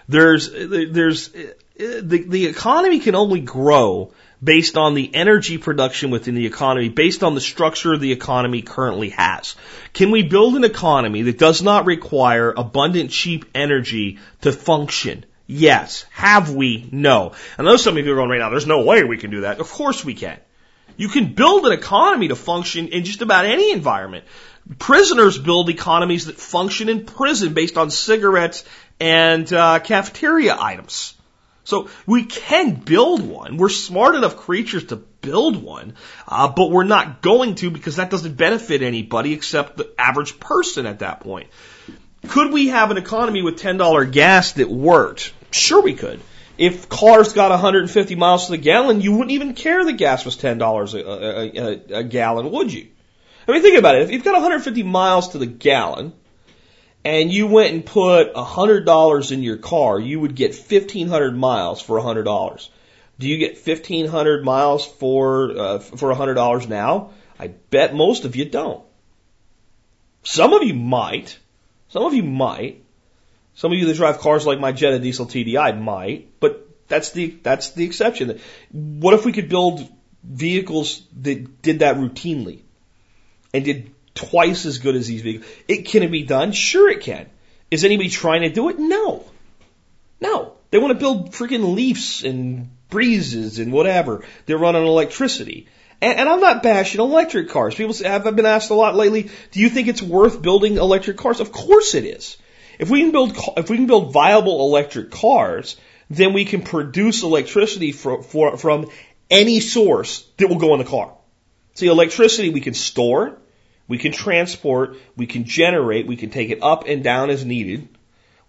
Speaker 2: There's, there's, the, the economy can only grow based on the energy production within the economy, based on the structure the economy currently has. Can we build an economy that does not require abundant cheap energy to function? Yes. Have we? No. I know some of you are going right now, there's no way we can do that. Of course we can. You can build an economy to function in just about any environment. Prisoners build economies that function in prison based on cigarettes and uh, cafeteria items. So we can build one. We're smart enough creatures to build one, uh, but we're not going to because that doesn't benefit anybody except the average person at that point. Could we have an economy with $10 gas that worked? Sure we could. If cars got 150 miles to the gallon, you wouldn't even care the gas was $10 a, a, a, a gallon, would you? I mean, think about it. If you've got 150 miles to the gallon, and you went and put a $100 in your car, you would get 1500 miles for a $100. Do you get 1500 miles for uh, for $100 now? I bet most of you don't. Some of you might. Some of you might. Some of you that drive cars like my Jetta diesel TDI might, but that's the that's the exception. What if we could build vehicles that did that routinely and did twice as good as these vehicles? It can it be done? Sure, it can. Is anybody trying to do it? No, no. They want to build freaking Leafs and Breezes and whatever. They're running electricity. And, and I'm not bashing electric cars. People have I've been asked a lot lately, do you think it's worth building electric cars? Of course it is. If we can build, if we can build viable electric cars, then we can produce electricity for, from any source that will go in the car. See, electricity we can store, we can transport, we can generate, we can take it up and down as needed.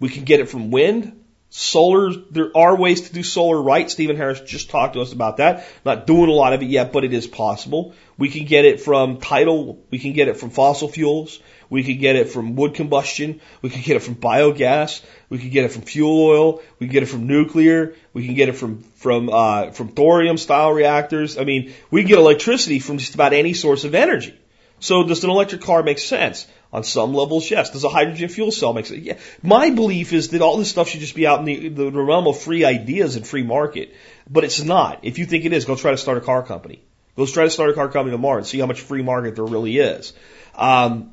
Speaker 2: We can get it from wind, Solar, there are ways to do solar right. Stephen Harris just talked to us about that. Not doing a lot of it yet, but it is possible. We can get it from tidal, we can get it from fossil fuels, we can get it from wood combustion, we can get it from biogas, we can get it from fuel oil, we can get it from nuclear, we can get it from from uh, from thorium style reactors. I mean, we can get electricity from just about any source of energy. So does an electric car make sense? On some levels, yes. Does a hydrogen fuel cell make sense? Yeah. My belief is that all this stuff should just be out in the, the realm of free ideas and free market. But it's not. If you think it is, go try to start a car company. Go try to start a car company tomorrow and see how much free market there really is. Um,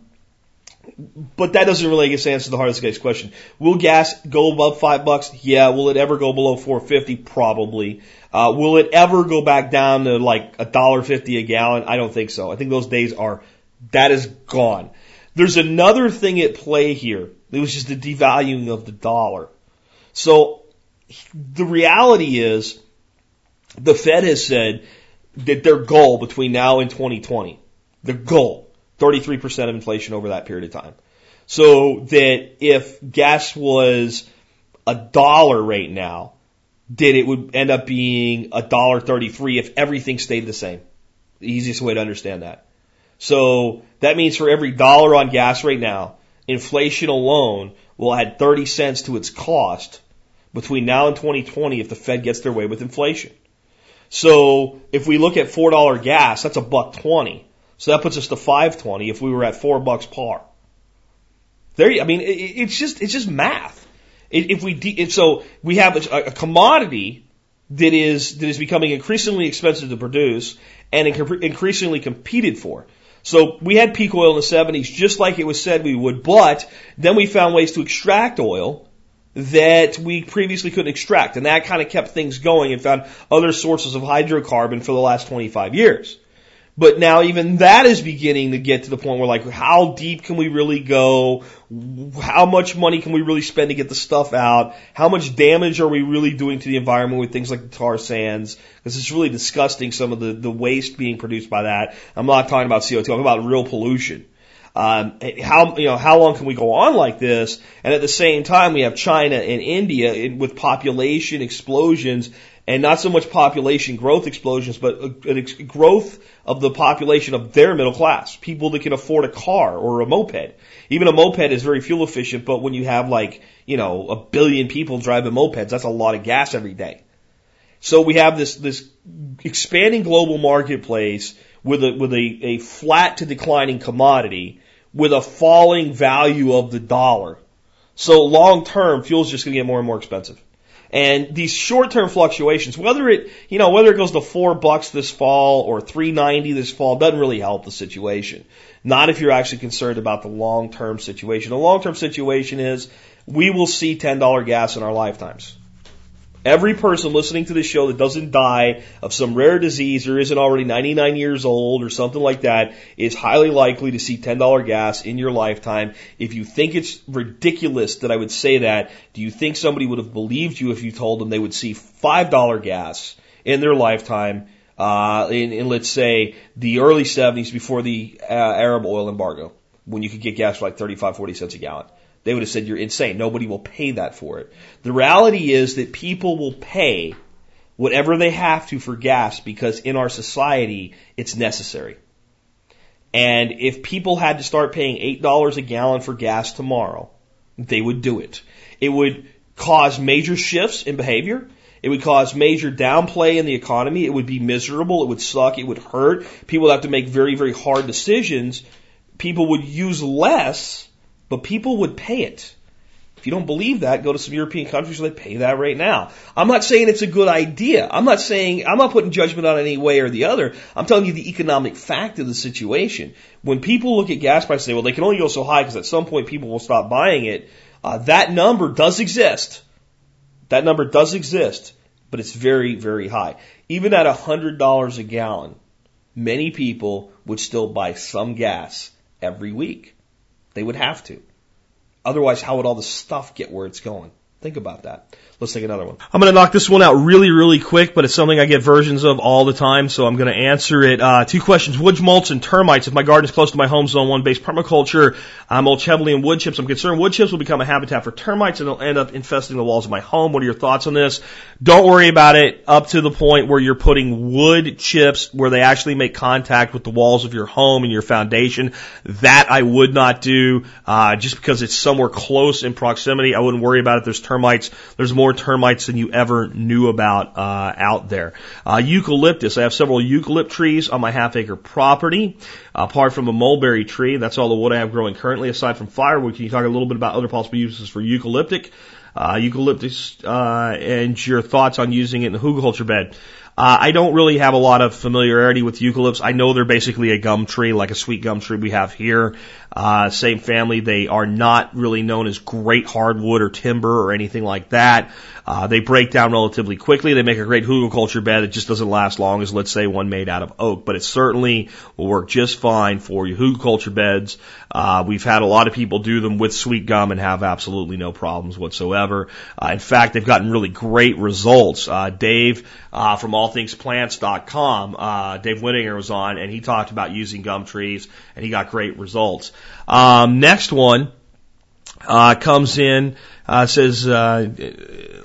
Speaker 2: but that doesn't really, guess, answer the hardest guy's question. Will gas go above five bucks? Yeah. Will it ever go below four fifty? Probably. Uh, will it ever go back down to like a dollar fifty a gallon? I don't think so. I think those days are that is gone. There's another thing at play here. It was just the devaluing of the dollar. So the reality is the Fed has said that their goal between now and 2020, the goal, 33% of inflation over that period of time. So that if gas was a dollar right now, that it would end up being a dollar 33 if everything stayed the same. The easiest way to understand that. So that means for every dollar on gas right now, inflation alone will add 30 cents to its cost between now and 2020 if the Fed gets their way with inflation. So if we look at $4 gas, that's a buck 20. So that puts us to 520 if we were at 4 bucks par. There, I mean, it's just, it's just math. If we, de- so we have a, a commodity that is, that is becoming increasingly expensive to produce and increasingly competed for. So we had peak oil in the 70s just like it was said we would, but then we found ways to extract oil that we previously couldn't extract. And that kind of kept things going and found other sources of hydrocarbon for the last 25 years. But now even that is beginning to get to the point where like, how deep can we really go? How much money can we really spend to get the stuff out? How much damage are we really doing to the environment with things like the tar sands? Because it's really disgusting some of the, the waste being produced by that. I'm not talking about CO2, I'm talking about real pollution. Um, how you know how long can we go on like this? And at the same time, we have China and India with population explosions and not so much population growth explosions, but a, a growth of the population of their middle class, people that can afford a car or a moped. Even a moped is very fuel efficient, but when you have like, you know, a billion people driving mopeds, that's a lot of gas every day. So we have this, this expanding global marketplace with a, with a, a flat to declining commodity with a falling value of the dollar. So long term, fuel's just going to get more and more expensive. And these short-term fluctuations, whether it, you know, whether it goes to four bucks this fall or 390 this fall, doesn't really help the situation. Not if you're actually concerned about the long-term situation. The long-term situation is we will see $10 gas in our lifetimes. Every person listening to this show that doesn't die of some rare disease or isn't already 99 years old or something like that is highly likely to see $10 gas in your lifetime. If you think it's ridiculous that I would say that, do you think somebody would have believed you if you told them they would see $5 gas in their lifetime uh, in, in, let's say, the early 70s before the uh, Arab oil embargo, when you could get gas for like 35, 40 cents a gallon? They would have said, you're insane. Nobody will pay that for it. The reality is that people will pay whatever they have to for gas because in our society, it's necessary. And if people had to start paying $8 a gallon for gas tomorrow, they would do it. It would cause major shifts in behavior. It would cause major downplay in the economy. It would be miserable. It would suck. It would hurt. People would have to make very, very hard decisions. People would use less but people would pay it. If you don't believe that, go to some European countries where they pay that right now. I'm not saying it's a good idea. I'm not saying, I'm not putting judgment on any way or the other. I'm telling you the economic fact of the situation. When people look at gas prices, say, well, they can only go so high because at some point people will stop buying it. Uh, that number does exist. That number does exist, but it's very, very high. Even at $100 a gallon, many people would still buy some gas every week. They would have to. Otherwise, how would all the stuff get where it's going? Think about that. Let's take another one. I'm going to knock this one out really, really quick, but it's something I get versions of all the time, so I'm going to answer it. Uh, two questions. Wood mulch and termites. If my garden is close to my home zone one based permaculture, I mulch heavily in wood chips. I'm concerned wood chips will become a habitat for termites and they'll end up infesting the walls of my home. What are your thoughts on this? Don't worry about it up to the point where you're putting wood chips where they actually make contact with the walls of your home and your foundation. That I would not do, uh, just because it's somewhere close in proximity. I wouldn't worry about it. There's termites. There's more more termites than you ever knew about uh, out there. Uh, eucalyptus. I have several eucalypt trees on my half acre property. Apart from a mulberry tree, that's all the wood I have growing currently. Aside from firewood, can you talk a little bit about other possible uses for eucalyptic? Uh, eucalyptus uh, and your thoughts on using it in the hugelkultur bed. Uh, I don't really have a lot of familiarity with eucalypts. I know they're basically a gum tree, like a sweet gum tree we have here. Uh, same family. They are not really known as great hardwood or timber or anything like that. Uh, they break down relatively quickly. They make a great hugelkultur bed. It just doesn't last long as, let's say, one made out of oak, but it certainly will work just fine for your hugelkultur beds. Uh, we've had a lot of people do them with sweet gum and have absolutely no problems whatsoever. Uh, in fact, they've gotten really great results. Uh, Dave uh, from allthingsplants.com, uh, Dave Whitinger was on, and he talked about using gum trees, and he got great results. Um, next one uh, comes in. Uh, says, uh,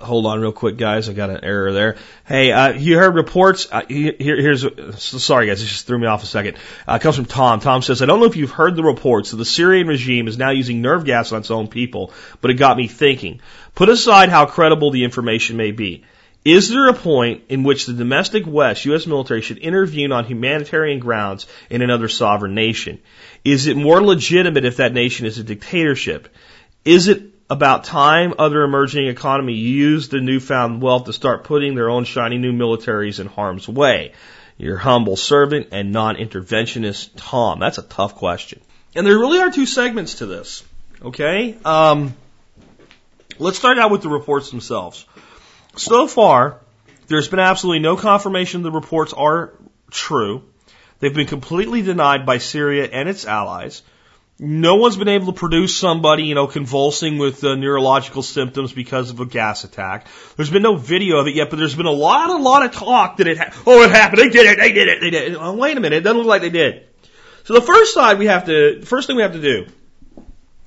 Speaker 2: hold on real quick, guys. I got an error there. Hey, uh, you heard reports. Uh, here, here's, sorry guys, it just threw me off a second. Uh, comes from Tom. Tom says, I don't know if you've heard the reports that the Syrian regime is now using nerve gas on its own people, but it got me thinking. Put aside how credible the information may be. Is there a point in which the domestic West, U.S. military, should intervene on humanitarian grounds in another sovereign nation? Is it more legitimate if that nation is a dictatorship? Is it about time other emerging economies use the newfound wealth to start putting their own shiny new militaries in harm's way? Your humble servant and non-interventionist Tom. That's a tough question. And there really are two segments to this. Okay? Um, let's start out with the reports themselves. So far, there's been absolutely no confirmation the reports are true. They've been completely denied by Syria and its allies. No one's been able to produce somebody, you know, convulsing with uh, neurological symptoms because of a gas attack. There's been no video of it yet, but there's been a lot, a lot of talk that it, ha- oh, it happened, they did it, they did it, they did it. Oh, wait a minute, it doesn't look like they did. So the first side we have to, first thing we have to do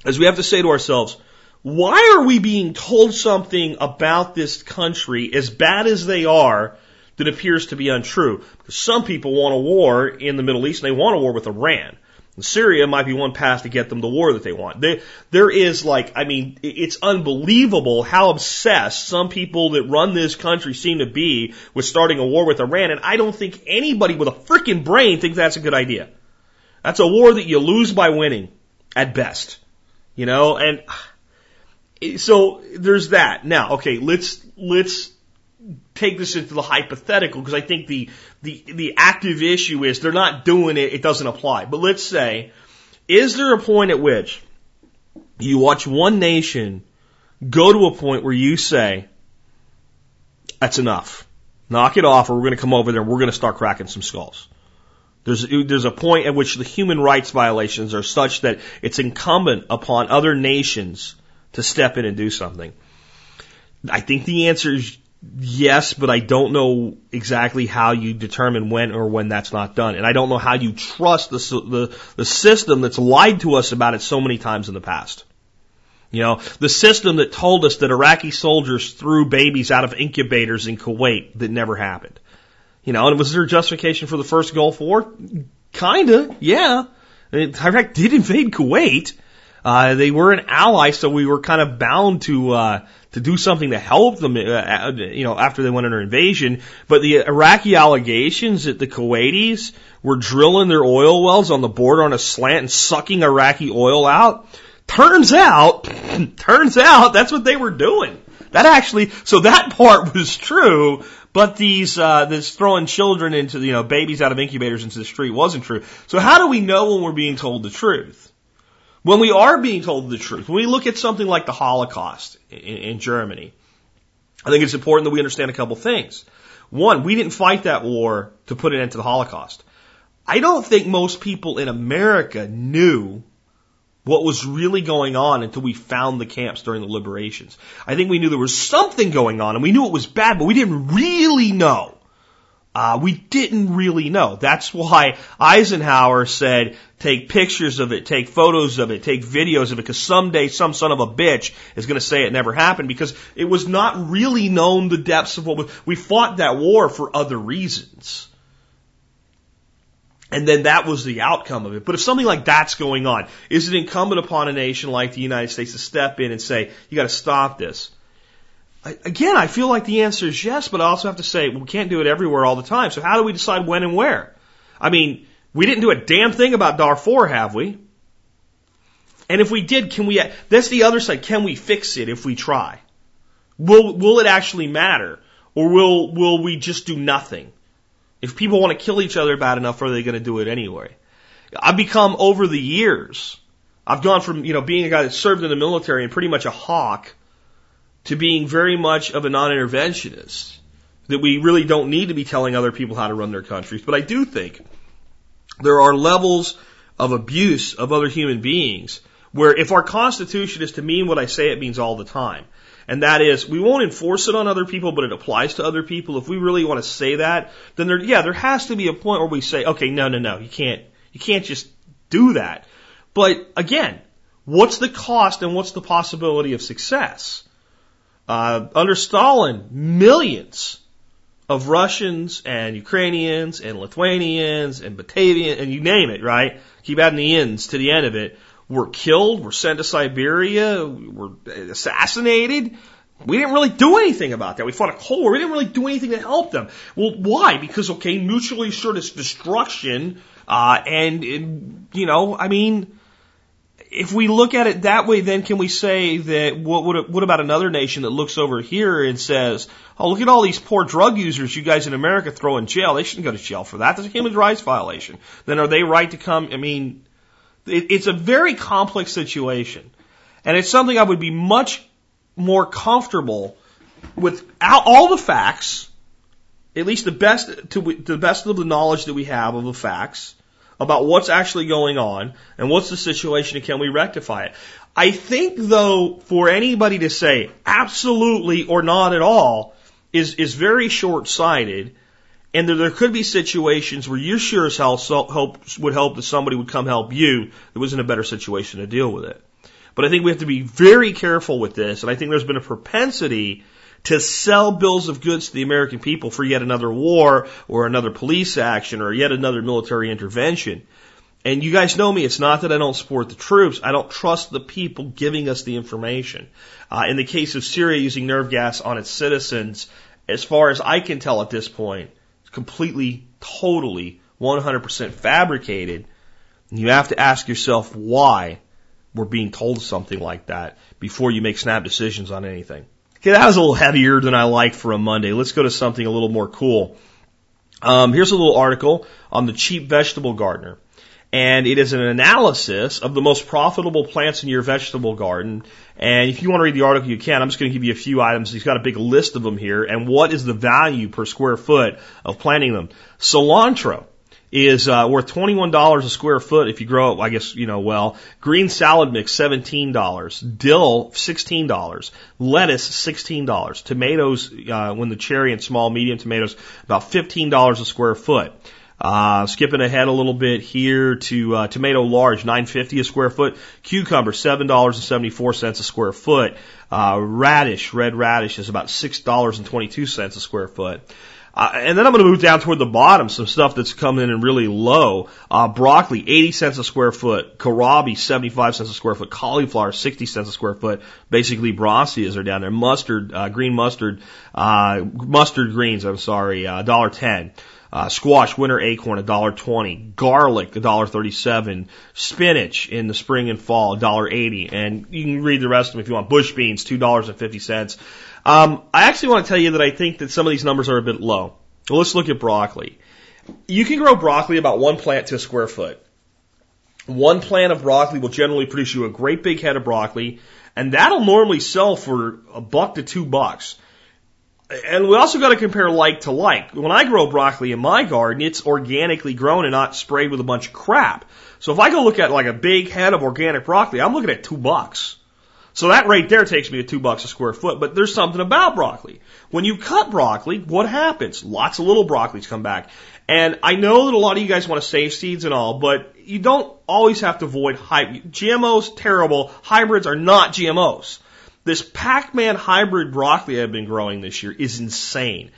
Speaker 2: is we have to say to ourselves, why are we being told something about this country as bad as they are that appears to be untrue? Because some people want a war in the Middle East and they want a war with Iran. Syria might be one path to get them the war that they want. There is like, I mean, it's unbelievable how obsessed some people that run this country seem to be with starting a war with Iran, and I don't think anybody with a freaking brain thinks that's a good idea. That's a war that you lose by winning, at best. You know, and so there's that. Now, okay, let's, let's take this into the hypothetical because I think the, the, the active issue is they're not doing it, it doesn't apply. But let's say, is there a point at which you watch one nation go to a point where you say, that's enough. Knock it off, or we're going to come over there and we're going to start cracking some skulls. There's, there's a point at which the human rights violations are such that it's incumbent upon other nations to step in and do something. I think the answer is yes, but I don't know exactly how you determine when or when that's not done. And I don't know how you trust the, the, the system that's lied to us about it so many times in the past. You know, the system that told us that Iraqi soldiers threw babies out of incubators in Kuwait that never happened. You know, and was there justification for the first Gulf War? Kinda, yeah. Iraq did invade Kuwait. Uh, they were an ally, so we were kind of bound to uh, to do something to help them, uh, you know, after they went under invasion. But the Iraqi allegations that the Kuwaitis were drilling their oil wells on the border on a slant and sucking Iraqi oil out, Turns out, turns out that's what they were doing. That actually, so that part was true, but these, uh, this throwing children into, you know, babies out of incubators into the street wasn't true. So how do we know when we're being told the truth? When we are being told the truth, when we look at something like the Holocaust in, in Germany, I think it's important that we understand a couple things. One, we didn't fight that war to put an end to the Holocaust. I don't think most people in America knew what was really going on until we found the camps during the liberations. I think we knew there was something going on and we knew it was bad, but we didn't really know. Uh, we didn't really know. That's why Eisenhower said, take pictures of it, take photos of it, take videos of it, because someday some son of a bitch is going to say it never happened, because it was not really known the depths of what we, we fought that war for other reasons. And then that was the outcome of it. But if something like that's going on, is it incumbent upon a nation like the United States to step in and say, you got to stop this? Again, I feel like the answer is yes, but I also have to say we can't do it everywhere all the time. So how do we decide when and where? I mean, we didn't do a damn thing about Darfur, have we? And if we did, can we? That's the other side. Can we fix it if we try? Will Will it actually matter, or will Will we just do nothing? If people want to kill each other bad enough, are they going to do it anyway? I've become over the years, I've gone from, you know, being a guy that served in the military and pretty much a hawk to being very much of a non-interventionist. That we really don't need to be telling other people how to run their countries. But I do think there are levels of abuse of other human beings where if our Constitution is to mean what I say it means all the time, and that is, we won't enforce it on other people, but it applies to other people. If we really want to say that, then there, yeah, there has to be a point where we say, okay, no, no, no, you can't, you can't just do that. But again, what's the cost and what's the possibility of success? Uh, under Stalin, millions of Russians and Ukrainians and Lithuanians and Batavian and you name it, right? Keep adding the ends to the end of it were killed, were sent to Siberia, were assassinated. We didn't really do anything about that. We fought a Cold War. We didn't really do anything to help them. Well, why? Because, okay, mutually assured destruction, uh, and, and, you know, I mean, if we look at it that way, then can we say that what, what, what about another nation that looks over here and says, oh, look at all these poor drug users you guys in America throw in jail. They shouldn't go to jail for that. That's a human rights violation. Then are they right to come? I mean, it, it's a very complex situation. And it's something I would be much more comfortable with all the facts, at least the best to, to the best of the knowledge that we have of the facts about what's actually going on and what's the situation and can we rectify it. I think though for anybody to say absolutely or not at all is is very short sighted and there, there could be situations where you sure as hell so, hope, would hope that somebody would come help you that was in a better situation to deal with it. But I think we have to be very careful with this, and I think there's been a propensity to sell bills of goods to the American people for yet another war or another police action or yet another military intervention. And you guys know me, it's not that I don't support the troops, I don't trust the people giving us the information. Uh, in the case of Syria using nerve gas on its citizens, as far as I can tell at this point, completely, totally, 100% fabricated. And you have to ask yourself why we're being told something like that before you make snap decisions on anything. Okay, that was a little heavier than I like for a Monday. Let's go to something a little more cool. Um, here's a little article on the cheap vegetable gardener. and it is an analysis of the most profitable plants in your vegetable garden. And if you want to read the article, you can. I'm just going to give you a few items. He's got a big list of them here, and what is the value per square foot of planting them. Cilantro is uh, worth $21 a square foot if you grow it, I guess, you know, well. Green salad mix, $17. Dill, $16. Lettuce, $16. Tomatoes, uh, when the cherry and small, medium tomatoes, about $15 a square foot. Uh, skipping ahead a little bit here to uh, tomato large, 9.50 a square foot. Cucumber, seven dollars and seventy four cents a square foot. Uh, radish, red radish, is about six dollars and twenty two cents a square foot. Uh, and then I'm going to move down toward the bottom, some stuff that's coming in really low. Uh, broccoli, 80 cents a square foot. Kohlrabi, 75 cents a square foot. Cauliflower, 60 cents a square foot. Basically, brassicas are down there. Mustard, uh, green mustard, uh, mustard greens, I'm sorry, uh, $1.10. Uh, squash, winter acorn, $1.20. Garlic, $1.37. Spinach in the spring and fall, $1.80. And you can read the rest of them if you want. Bush beans, $2.50. Um, I actually want to tell you that I think that some of these numbers are a bit low. Well, let's look at broccoli. You can grow broccoli about one plant to a square foot. One plant of broccoli will generally produce you a great big head of broccoli, and that'll normally sell for a buck to two bucks. And we also got to compare like to like. When I grow broccoli in my garden, it's organically grown and not sprayed with a bunch of crap. So if I go look at like a big head of organic broccoli, I'm looking at two bucks. So that right there takes me to two bucks a square foot. But there's something about broccoli. When you cut broccoli, what happens? Lots of little broccolis come back. And I know that a lot of you guys want to save seeds and all, but you don't always have to avoid. GMOs, terrible. Hybrids are not GMOs. This Packman hybrid broccoli I've been growing this year is insane.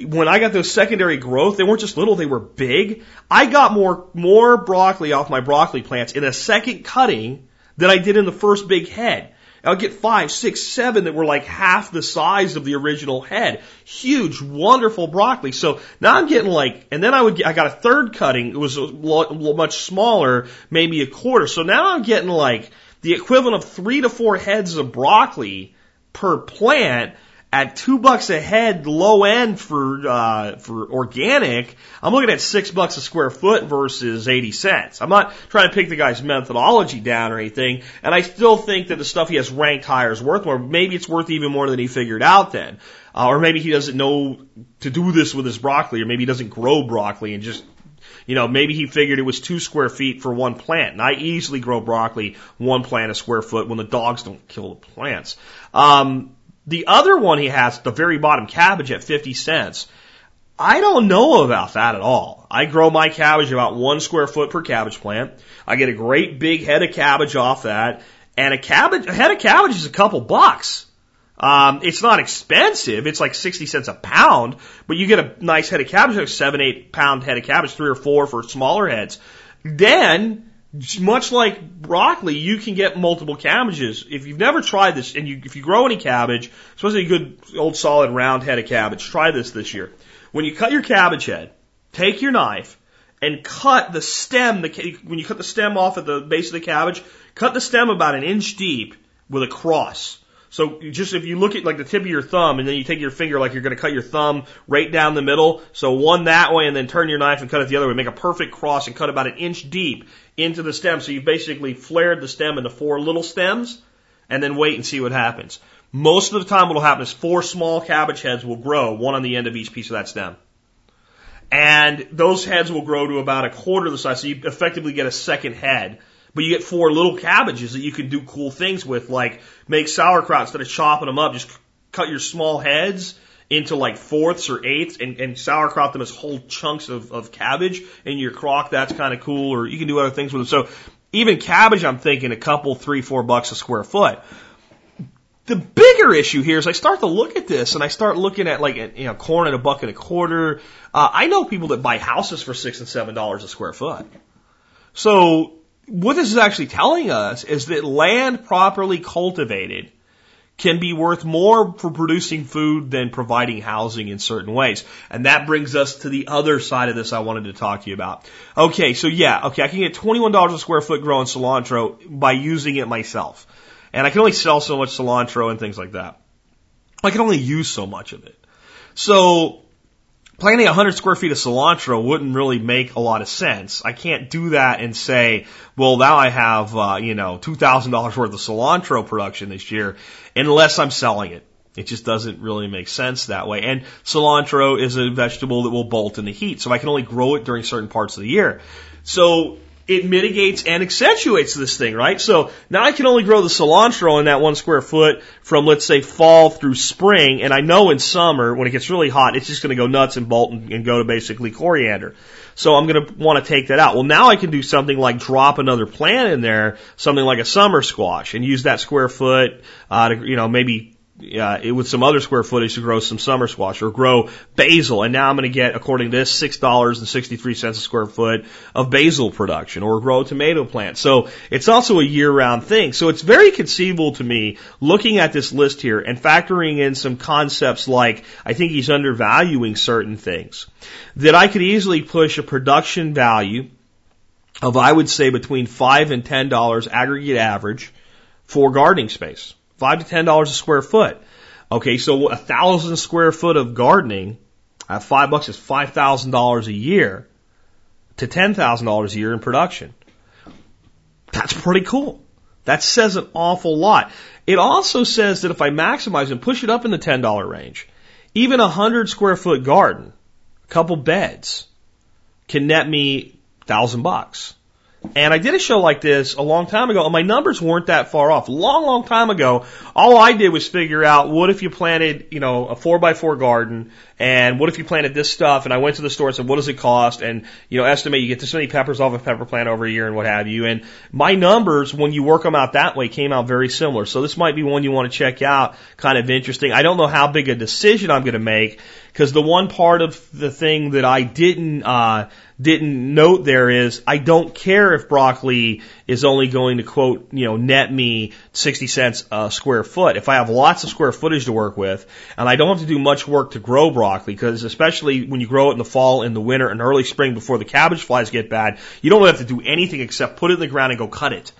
Speaker 2: When I got those secondary growth, they weren't just little, they were big. I got more, more broccoli off my broccoli plants in a second cutting than I did in the first big head. I'll get five, six, seven that were like half the size of the original head. Huge, wonderful broccoli. So now I'm getting like, and then I would get, I got a third cutting. It was a lot, much smaller, maybe a quarter. So now I'm getting like the equivalent of three to four heads of broccoli per plant at two bucks a head, low end for uh, for organic, I'm looking at six bucks a square foot versus eighty cents. I'm not trying to pick the guy's methodology down or anything, and I still think that the stuff he has ranked higher is worth more. Maybe it's worth even more than he figured out then, uh, or maybe he doesn't know to do this with his broccoli, or maybe he doesn't grow broccoli and just you know, maybe he figured it was two square feet for one plant. And I easily grow broccoli one plant a square foot when the dogs don't kill the plants. Um, the other one he has the very bottom, cabbage at 50 cents. I don't know about that at all. I grow my cabbage about one square foot per cabbage plant. I get a great big head of cabbage off that. And a cabbage, a head of cabbage is a couple bucks. Um, it's not expensive. It's like 60 cents a pound, but you get a nice head of cabbage, like seven, eight pound head of cabbage, three or four for smaller heads. Then much like broccoli, you can get multiple cabbages. If you've never tried this, and you, if you grow any cabbage, especially a good old solid round head of cabbage, try this this year. When you cut your cabbage head, take your knife and cut the stem. The, when you cut the stem off at the base of the cabbage, cut the stem about an inch deep with a cross. So just if you look at like the tip of your thumb and then you take your finger like you're going to cut your thumb right down the middle. So one that way and then turn your knife and cut it the other way. Make a perfect cross and cut about an inch deep into the stem. So you've basically flared the stem into four little stems and then wait and see what happens. Most of the time what will happen is four small cabbage heads will grow, one on the end of each piece of that stem. And those heads will grow to about a quarter of the size. So you effectively get a second head but you get four little cabbages that you can do cool things with, like make sauerkraut instead of chopping them up. Just cut your small heads into like fourths or eighths and, and sauerkraut them as whole chunks of, of cabbage in your crock. That's kind of cool. Or you can do other things with them. So even cabbage, I'm thinking a couple, three, four bucks a square foot. The bigger issue here is I start to look at this and I start looking at like, you know, corn at a buck and a quarter. Uh, I know people that buy houses for six and seven dollars a square foot. So what this is actually telling us is that land properly cultivated can be worth more for producing food than providing housing in certain ways. And that brings us to the other side of this I wanted to talk to you about. Okay, so yeah, okay, I can get $21 a square foot growing cilantro by using it myself. And I can only sell so much cilantro and things like that. I can only use so much of it. So planting 100 square feet of cilantro wouldn't really make a lot of sense. I can't do that and say, well, now I have, uh, you know, $2,000 worth of cilantro production this year unless I'm selling it. It just doesn't really make sense that way. And cilantro is a vegetable that will bolt in the heat, so I can only grow it during certain parts of the year. So it mitigates and accentuates this thing, right? So now I can only grow the cilantro in that one square foot from, let's say, fall through spring. And I know in summer, when it gets really hot, it's just going to go nuts and bolt and, and go to basically coriander. So I'm going to want to take that out. Well, now I can do something like drop another plant in there, something like a summer squash, and use that square foot, uh, to, you know, maybe uh, with some other square footage to grow some summer squash or grow basil. And now I'm going to get, according to this, $6.63 a square foot of basil production or grow a tomato plant. So it's also a year round thing. So it's very conceivable to me looking at this list here and factoring in some concepts like I think he's undervaluing certain things that I could easily push a production value of, I would say, between five and $10 aggregate average for gardening space. Five to ten dollars a square foot. Okay, so a thousand square foot of gardening at five bucks is five thousand dollars a year to ten thousand dollars a year in production. That's pretty cool. That says an awful lot. It also says that if I maximize and push it up in the ten dollar range, even a hundred square foot garden, a couple beds, can net me thousand bucks. And I did a show like this a long time ago, and my numbers weren't that far off. Long, long time ago, all I did was figure out what if you planted, you know, a four by four garden, and what if you planted this stuff, and I went to the store and said, what does it cost? And, you know, estimate you get this many peppers off a pepper plant over a year and what have you. And my numbers, when you work them out that way, came out very similar. So this might be one you want to check out, kind of interesting. I don't know how big a decision I'm going to make, because the one part of the thing that I didn't, uh, didn't note there is I don't care if broccoli is only going to quote, you know, net me 60 cents a square foot. If I have lots of square footage to work with and I don't have to do much work to grow broccoli because especially when you grow it in the fall, in the winter and early spring before the cabbage flies get bad, you don't have to do anything except put it in the ground and go cut it.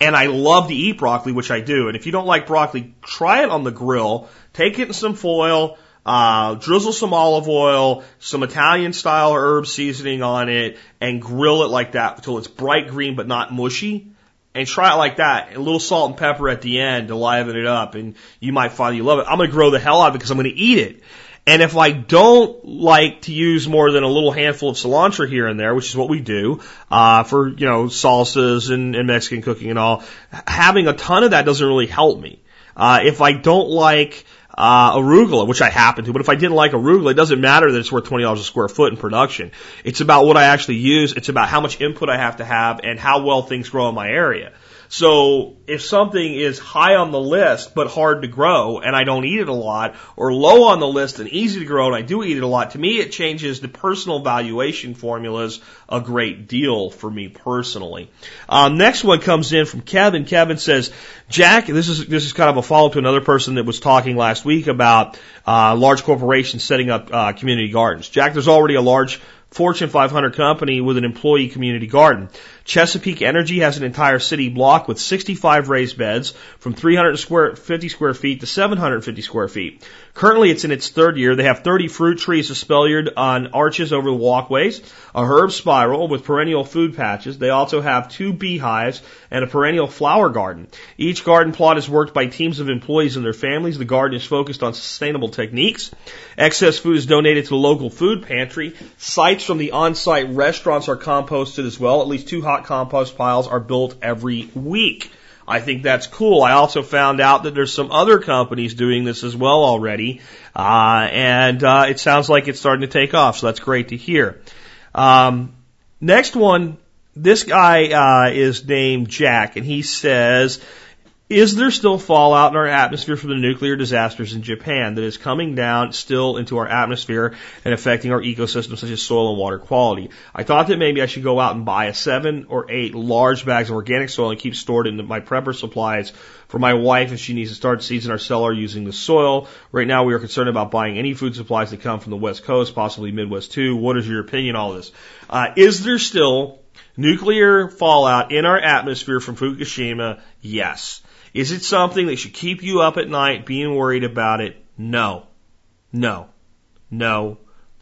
Speaker 2: And I love to eat broccoli, which I do. And if you don't like broccoli, try it on the grill. Take it in some foil, uh, drizzle some olive oil, some Italian style herb seasoning on it, and grill it like that until it's bright green but not mushy. And try it like that. A little salt and pepper at the end to liven it up, and you might find you love it. I'm gonna grow the hell out of it because I'm gonna eat it. And if I don't like to use more than a little handful of cilantro here and there, which is what we do, uh, for, you know, salsas and, and Mexican cooking and all, having a ton of that doesn't really help me. Uh, if I don't like, uh, arugula, which I happen to. But if I didn't like arugula, it doesn't matter that it's worth twenty dollars a square foot in production. It's about what I actually use. It's about how much input I have to have and how well things grow in my area. So if something is high on the list but hard to grow and I don't eat it a lot, or low on the list and easy to grow and I do eat it a lot, to me it changes the personal valuation formulas a great deal for me personally. Um, next one comes in from Kevin. Kevin says, Jack, this is this is kind of a follow up to another person that was talking last week about uh, large corporations setting up uh, community gardens. Jack, there's already a large Fortune 500 company with an employee community garden. Chesapeake Energy has an entire city block with 65 raised beds from 350 square feet to 750 square feet. Currently, it's in its third year. They have 30 fruit trees espaliered on arches over the walkways, a herb spiral with perennial food patches. They also have two beehives and a perennial flower garden. Each garden plot is worked by teams of employees and their families. The garden is focused on sustainable techniques. Excess food is donated to the local food pantry. Sites from the on-site restaurants are composted as well. At least two hot compost piles are built every week. I think that's cool. I also found out that there's some other companies doing this as well already, uh, and uh, it sounds like it's starting to take off. So that's great to hear. Um, next one, this guy uh, is named Jack, and he says is there still fallout in our atmosphere from the nuclear disasters in Japan that is coming down still into our atmosphere and affecting our ecosystems such as soil and water quality? I thought that maybe I should go out and buy a seven or eight large bags of organic soil and keep stored in my prepper supplies for my wife if she needs to start seeds in our cellar using the soil. Right now we are concerned about buying any food supplies that come from the West Coast, possibly Midwest too. What is your opinion on all this? Uh, is there still nuclear fallout in our atmosphere from Fukushima? Yes. Is it something that should keep you up at night being worried about it? No. No. No.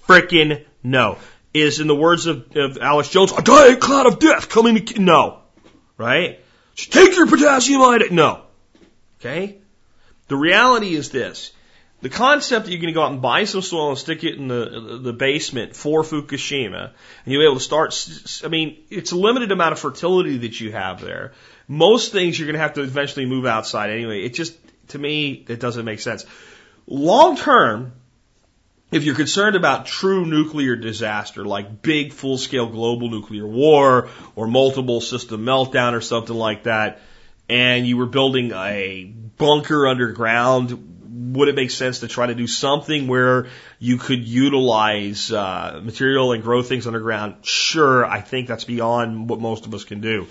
Speaker 2: Frickin' no. Is in the words of, of Alex Jones, a giant cloud of death coming to, no. Right? Take your potassium iodide. No. Okay? The reality is this. The concept that you're going to go out and buy some soil and stick it in the the basement for Fukushima, and you'll be able to start. I mean, it's a limited amount of fertility that you have there. Most things you're going to have to eventually move outside anyway. It just, to me, it doesn't make sense. Long term, if you're concerned about true nuclear disaster, like big full scale global nuclear war or multiple system meltdown or something like that, and you were building a bunker underground would it make sense to try to do something where you could utilize uh, material and grow things underground? Sure, I think that's beyond what most of us can do.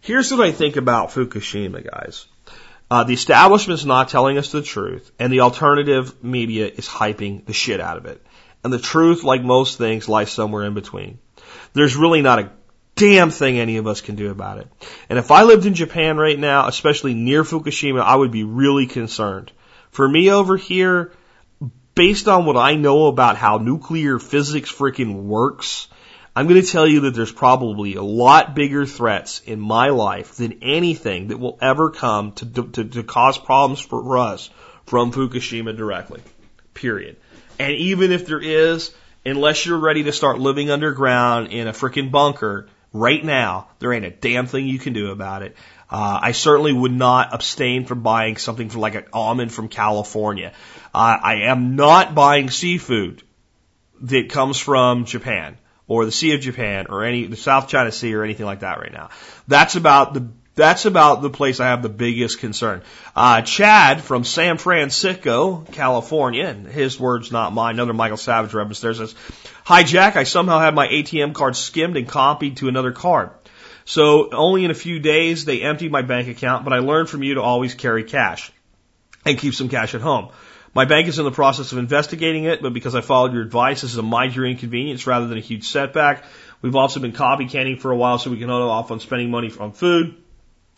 Speaker 2: Here's what I think about Fukushima, guys. Uh, the establishment's not telling us the truth, and the alternative media is hyping the shit out of it. And the truth, like most things, lies somewhere in between. There's really not a damn thing any of us can do about it. And if I lived in Japan right now, especially near Fukushima, I would be really concerned. For me over here, based on what I know about how nuclear physics freaking works, I'm going to tell you that there's probably a lot bigger threats in my life than anything that will ever come to, to, to cause problems for us from Fukushima directly. Period. And even if there is, unless you're ready to start living underground in a freaking bunker right now, there ain't a damn thing you can do about it. Uh, I certainly would not abstain from buying something for like an almond from California. Uh, I am not buying seafood that comes from Japan or the Sea of Japan or any the South China Sea or anything like that right now. That's about the that's about the place I have the biggest concern. Uh, Chad from San Francisco, California, and his words, not mine. Another Michael Savage reference there says, "Hi Jack, I somehow had my ATM card skimmed and copied to another card. So only in a few days they emptied my bank account, but I learned from you to always carry cash and keep some cash at home. My bank is in the process of investigating it, but because I followed your advice, this is a minor inconvenience rather than a huge setback. We've also been copy canning for a while so we can hold off on spending money on food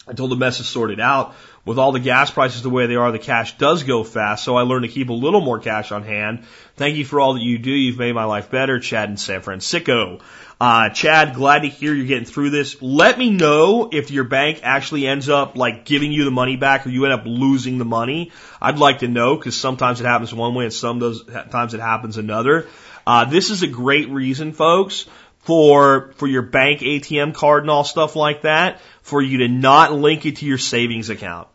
Speaker 2: until the mess is sorted out. With all the gas prices the way they are, the cash does go fast, so I learned to keep a little more cash on hand. Thank you for all that you do. You've made my life better. Chad in San Francisco. Uh, Chad, glad to hear you're getting through this. Let me know if your bank actually ends up like giving you the money back or you end up losing the money. I'd like to know because sometimes it happens one way and sometimes it happens another. Uh, this is a great reason, folks, for for your bank ATM card and all stuff like that, for you to not link it to your savings account.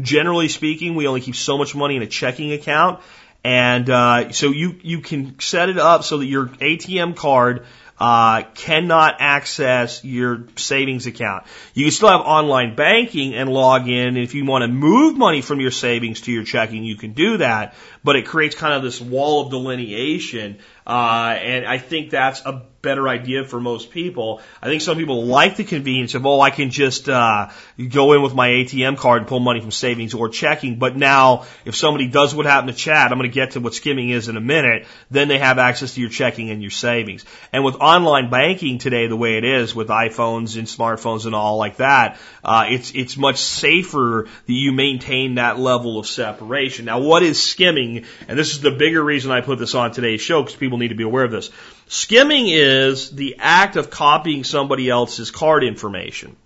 Speaker 2: Generally speaking, we only keep so much money in a checking account, and uh, so you you can set it up so that your ATM card uh, cannot access your savings account. You can still have online banking and log in. If you want to move money from your savings to your checking, you can do that. But it creates kind of this wall of delineation, uh, and I think that's a better idea for most people. I think some people like the convenience of, oh, I can just uh, go in with my ATM card and pull money from savings or checking. But now, if somebody does what happened to Chad, I'm going to get to what skimming is in a minute, then they have access to your checking and your savings. And with online banking today, the way it is with iPhones and smartphones and all like that, uh, it's it's much safer that you maintain that level of separation. Now, what is skimming? And this is the bigger reason I put this on today's show because people need to be aware of this. Skimming is the act of copying somebody else's card information.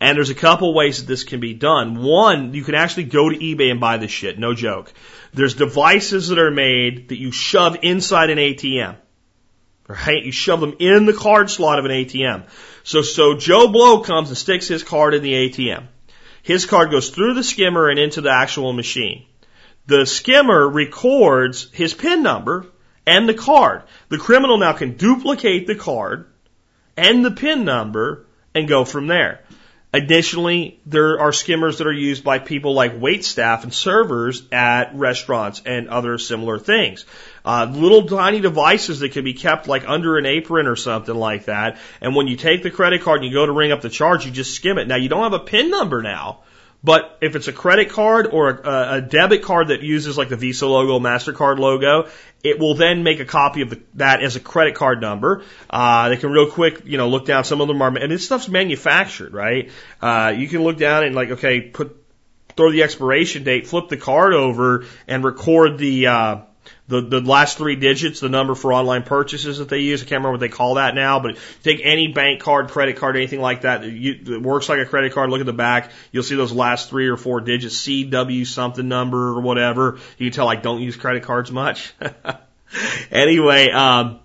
Speaker 2: And there's a couple ways that this can be done. One, you can actually go to eBay and buy this shit, no joke. There's devices that are made that you shove inside an ATM. Right? You shove them in the card slot of an ATM. So, so Joe Blow comes and sticks his card in the ATM. His card goes through the skimmer and into the actual machine. The skimmer records his PIN number and the card. The criminal now can duplicate the card and the PIN number and go from there. Additionally, there are skimmers that are used by people like wait staff and servers at restaurants and other similar things. Uh, little tiny devices that can be kept like under an apron or something like that. And when you take the credit card and you go to ring up the charge, you just skim it. Now you don't have a PIN number now. But if it's a credit card or a, a, debit card that uses like the Visa logo, MasterCard logo, it will then make a copy of the, that as a credit card number. Uh, they can real quick, you know, look down. Some of them are, and this stuff's manufactured, right? Uh, you can look down and like, okay, put, throw the expiration date, flip the card over and record the, uh, the, the last three digits, the number for online purchases that they use. I can't remember what they call that now, but take any bank card, credit card, anything like that. You, it works like a credit card. Look at the back. You'll see those last three or four digits, CW something number or whatever. You can tell I don't use credit cards much. anyway, um,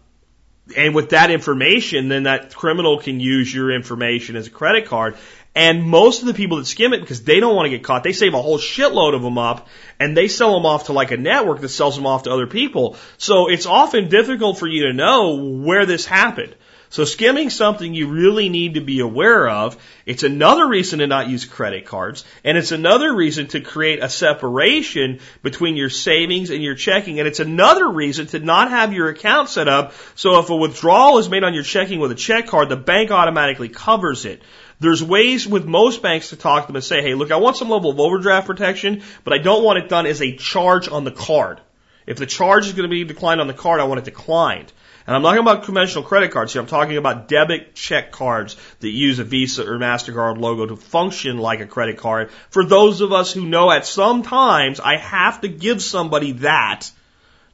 Speaker 2: and with that information, then that criminal can use your information as a credit card. And most of the people that skim it because they don't want to get caught, they save a whole shitload of them up and they sell them off to like a network that sells them off to other people. So it's often difficult for you to know where this happened. So skimming something you really need to be aware of. It's another reason to not use credit cards. And it's another reason to create a separation between your savings and your checking. And it's another reason to not have your account set up so if a withdrawal is made on your checking with a check card, the bank automatically covers it. There's ways with most banks to talk to them and say, hey, look, I want some level of overdraft protection, but I don't want it done as a charge on the card. If the charge is going to be declined on the card, I want it declined. And I'm not talking about conventional credit cards here. I'm talking about debit check cards that use a Visa or MasterCard logo to function like a credit card. For those of us who know at some times I have to give somebody that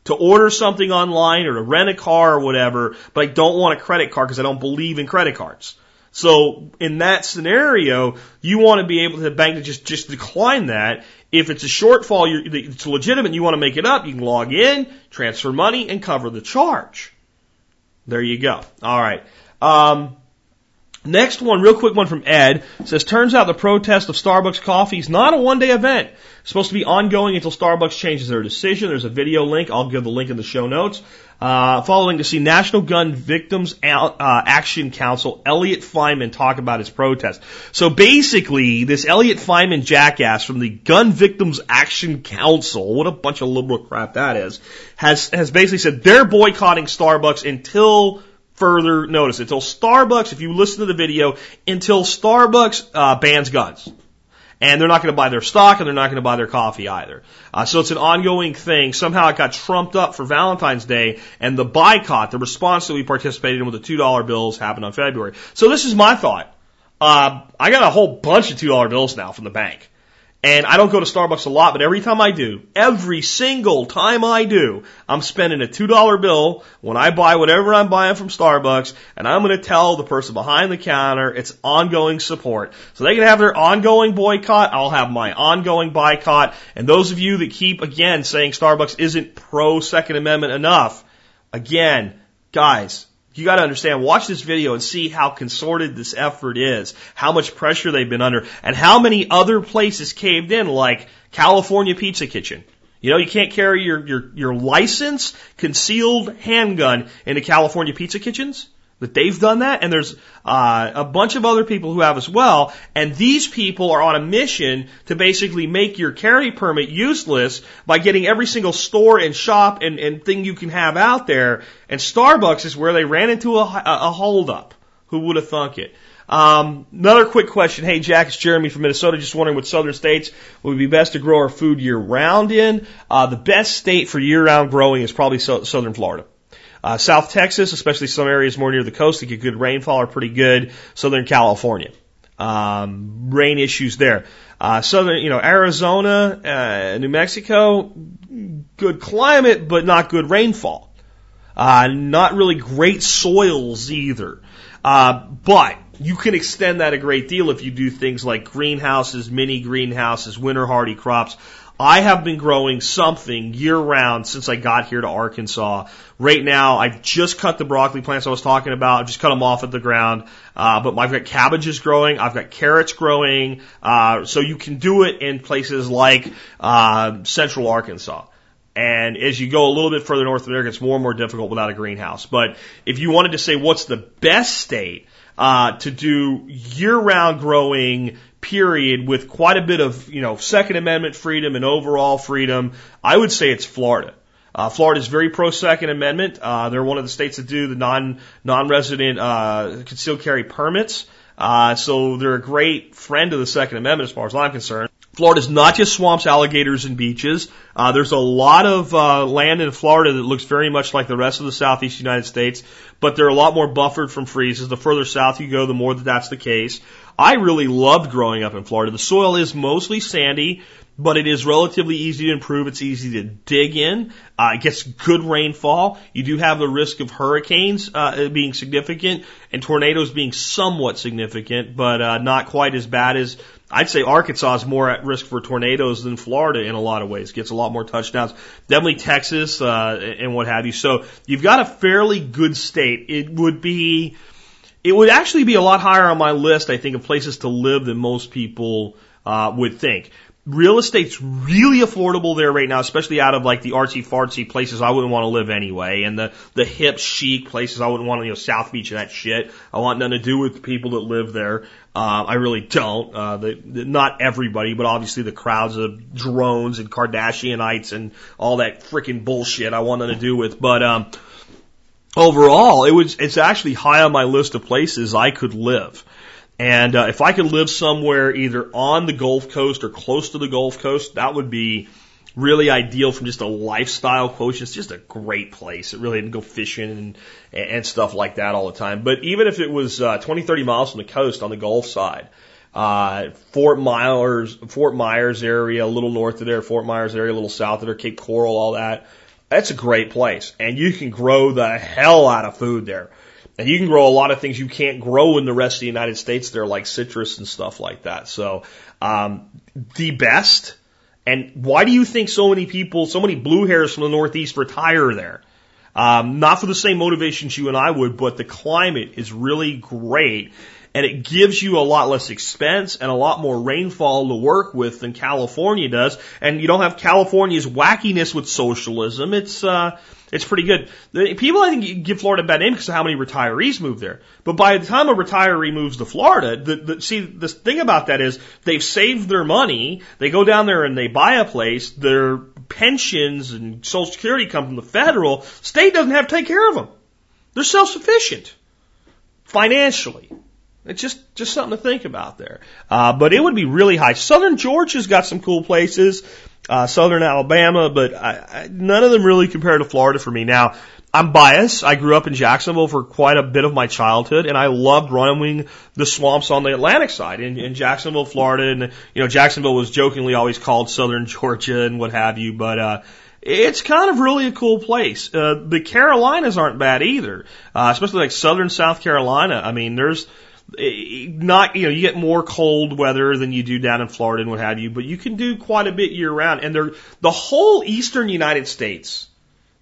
Speaker 2: to order something online or to rent a car or whatever, but I don't want a credit card because I don't believe in credit cards. So in that scenario, you want to be able to the bank to just, just decline that. If it's a shortfall, it's legitimate, you want to make it up, you can log in, transfer money, and cover the charge. There you go. All right. Um, Next one, real quick one from Ed, says, turns out the protest of Starbucks coffee is not a one day event. It's supposed to be ongoing until Starbucks changes their decision. There's a video link. I'll give the link in the show notes. Uh, following to see National Gun Victims uh, Action Council, Elliot Fineman talk about his protest. So basically, this Elliot Fineman jackass from the Gun Victims Action Council, what a bunch of liberal crap that is, has, has basically said they're boycotting Starbucks until further notice until Starbucks, if you listen to the video, until Starbucks uh, bans guns. And they're not going to buy their stock and they're not going to buy their coffee either. Uh, so it's an ongoing thing. Somehow it got trumped up for Valentine's Day and the boycott, the response that we participated in with the $2 bills happened on February. So this is my thought. Uh, I got a whole bunch of $2 bills now from the bank. And I don't go to Starbucks a lot, but every time I do, every single time I do, I'm spending a $2 bill when I buy whatever I'm buying from Starbucks, and I'm going to tell the person behind the counter it's ongoing support. So they can have their ongoing boycott, I'll have my ongoing boycott, and those of you that keep, again, saying Starbucks isn't pro Second Amendment enough, again, guys, you got to understand, watch this video and see how consorted this effort is, how much pressure they've been under, and how many other places caved in, like California Pizza Kitchen. You know, you can't carry your, your, your licensed concealed handgun into California pizza kitchens that they've done that, and there's uh, a bunch of other people who have as well. And these people are on a mission to basically make your carry permit useless by getting every single store and shop and, and thing you can have out there. And Starbucks is where they ran into a, a, holdup. Who would have thunk it? Um, another quick question. Hey, Jack, it's Jeremy from Minnesota. Just wondering what southern states would be best to grow our food year round in. Uh, the best state for year round growing is probably so, southern Florida. Uh, South Texas, especially some areas more near the coast that get good rainfall, are pretty good. Southern California, um, rain issues there. Uh, southern, you know, Arizona, uh, New Mexico, good climate, but not good rainfall. Uh, not really great soils either. Uh, but you can extend that a great deal if you do things like greenhouses, mini greenhouses, winter hardy crops. I have been growing something year round since I got here to Arkansas. Right now, I've just cut the broccoli plants I was talking about. I've just cut them off at the ground. Uh, but I've got cabbages growing. I've got carrots growing. Uh, so you can do it in places like uh, central Arkansas. And as you go a little bit further north, there it gets more and more difficult without a greenhouse. But if you wanted to say what's the best state uh, to do year-round growing period with quite a bit of, you know, Second Amendment freedom and overall freedom, I would say it's Florida. Uh, Florida is very pro Second Amendment. Uh, they're one of the states that do the non non resident uh, concealed carry permits. Uh, so they're a great friend of the Second Amendment as far as I'm concerned. Florida is not just swamps, alligators, and beaches. Uh, there's a lot of uh, land in Florida that looks very much like the rest of the southeast United States, but they're a lot more buffered from freezes. The further south you go, the more that that's the case. I really loved growing up in Florida. The soil is mostly sandy. but it is relatively easy to improve. It's easy to dig in. Uh, it gets good rainfall. You do have the risk of hurricanes uh, being significant and tornadoes being somewhat significant, but uh, not quite as bad as I'd say Arkansas is more at risk for tornadoes than Florida in a lot of ways. Gets a lot more touchdowns. Definitely Texas uh, and what have you. So you've got a fairly good state. It would be, it would actually be a lot higher on my list, I think, of places to live than most people uh, would think real estate's really affordable there right now, especially out of like the artsy fartsy places I wouldn't want to live anyway, and the the hip chic places I wouldn't want to, you know, South Beach and that shit. I want nothing to do with the people that live there. Uh, I really don't. Uh, the, the, not everybody, but obviously the crowds of drones and Kardashianites and all that freaking bullshit I want nothing to do with. But um, overall, it was it's actually high on my list of places I could live. And uh, if I could live somewhere either on the Gulf Coast or close to the Gulf Coast, that would be really ideal from just a lifestyle quotient. It's just a great place. It really didn't go fishing and, and stuff like that all the time. But even if it was uh, 20, 30 miles from the coast on the Gulf side, uh, Fort Myers, Fort Myers area, a little north of there, Fort Myers area, a little south of there, Cape Coral, all that. That's a great place. And you can grow the hell out of food there. And you can grow a lot of things you can't grow in the rest of the United States there, like citrus and stuff like that. So, um, the best. And why do you think so many people, so many blue hairs from the Northeast retire there? Um, not for the same motivations you and I would, but the climate is really great and it gives you a lot less expense and a lot more rainfall to work with than California does. And you don't have California's wackiness with socialism. It's, uh, it's pretty good. People, I think, give Florida a bad name because of how many retirees move there. But by the time a retiree moves to Florida, the, the, see, the thing about that is they've saved their money. They go down there and they buy a place. Their pensions and Social Security come from the federal. State doesn't have to take care of them. They're self-sufficient financially. It's just just something to think about there. Uh, but it would be really high. Southern Georgia's got some cool places. Uh, Southern Alabama, but I, I, none of them really compare to Florida for me. Now, I'm biased. I grew up in Jacksonville for quite a bit of my childhood, and I loved running the swamps on the Atlantic side in, in Jacksonville, Florida. And you know, Jacksonville was jokingly always called Southern Georgia and what have you, but uh, it's kind of really a cool place. Uh, the Carolinas aren't bad either, uh, especially like Southern South Carolina. I mean, there's not, you know, you get more cold weather than you do down in Florida and what have you, but you can do quite a bit year round. And they're, the whole eastern United States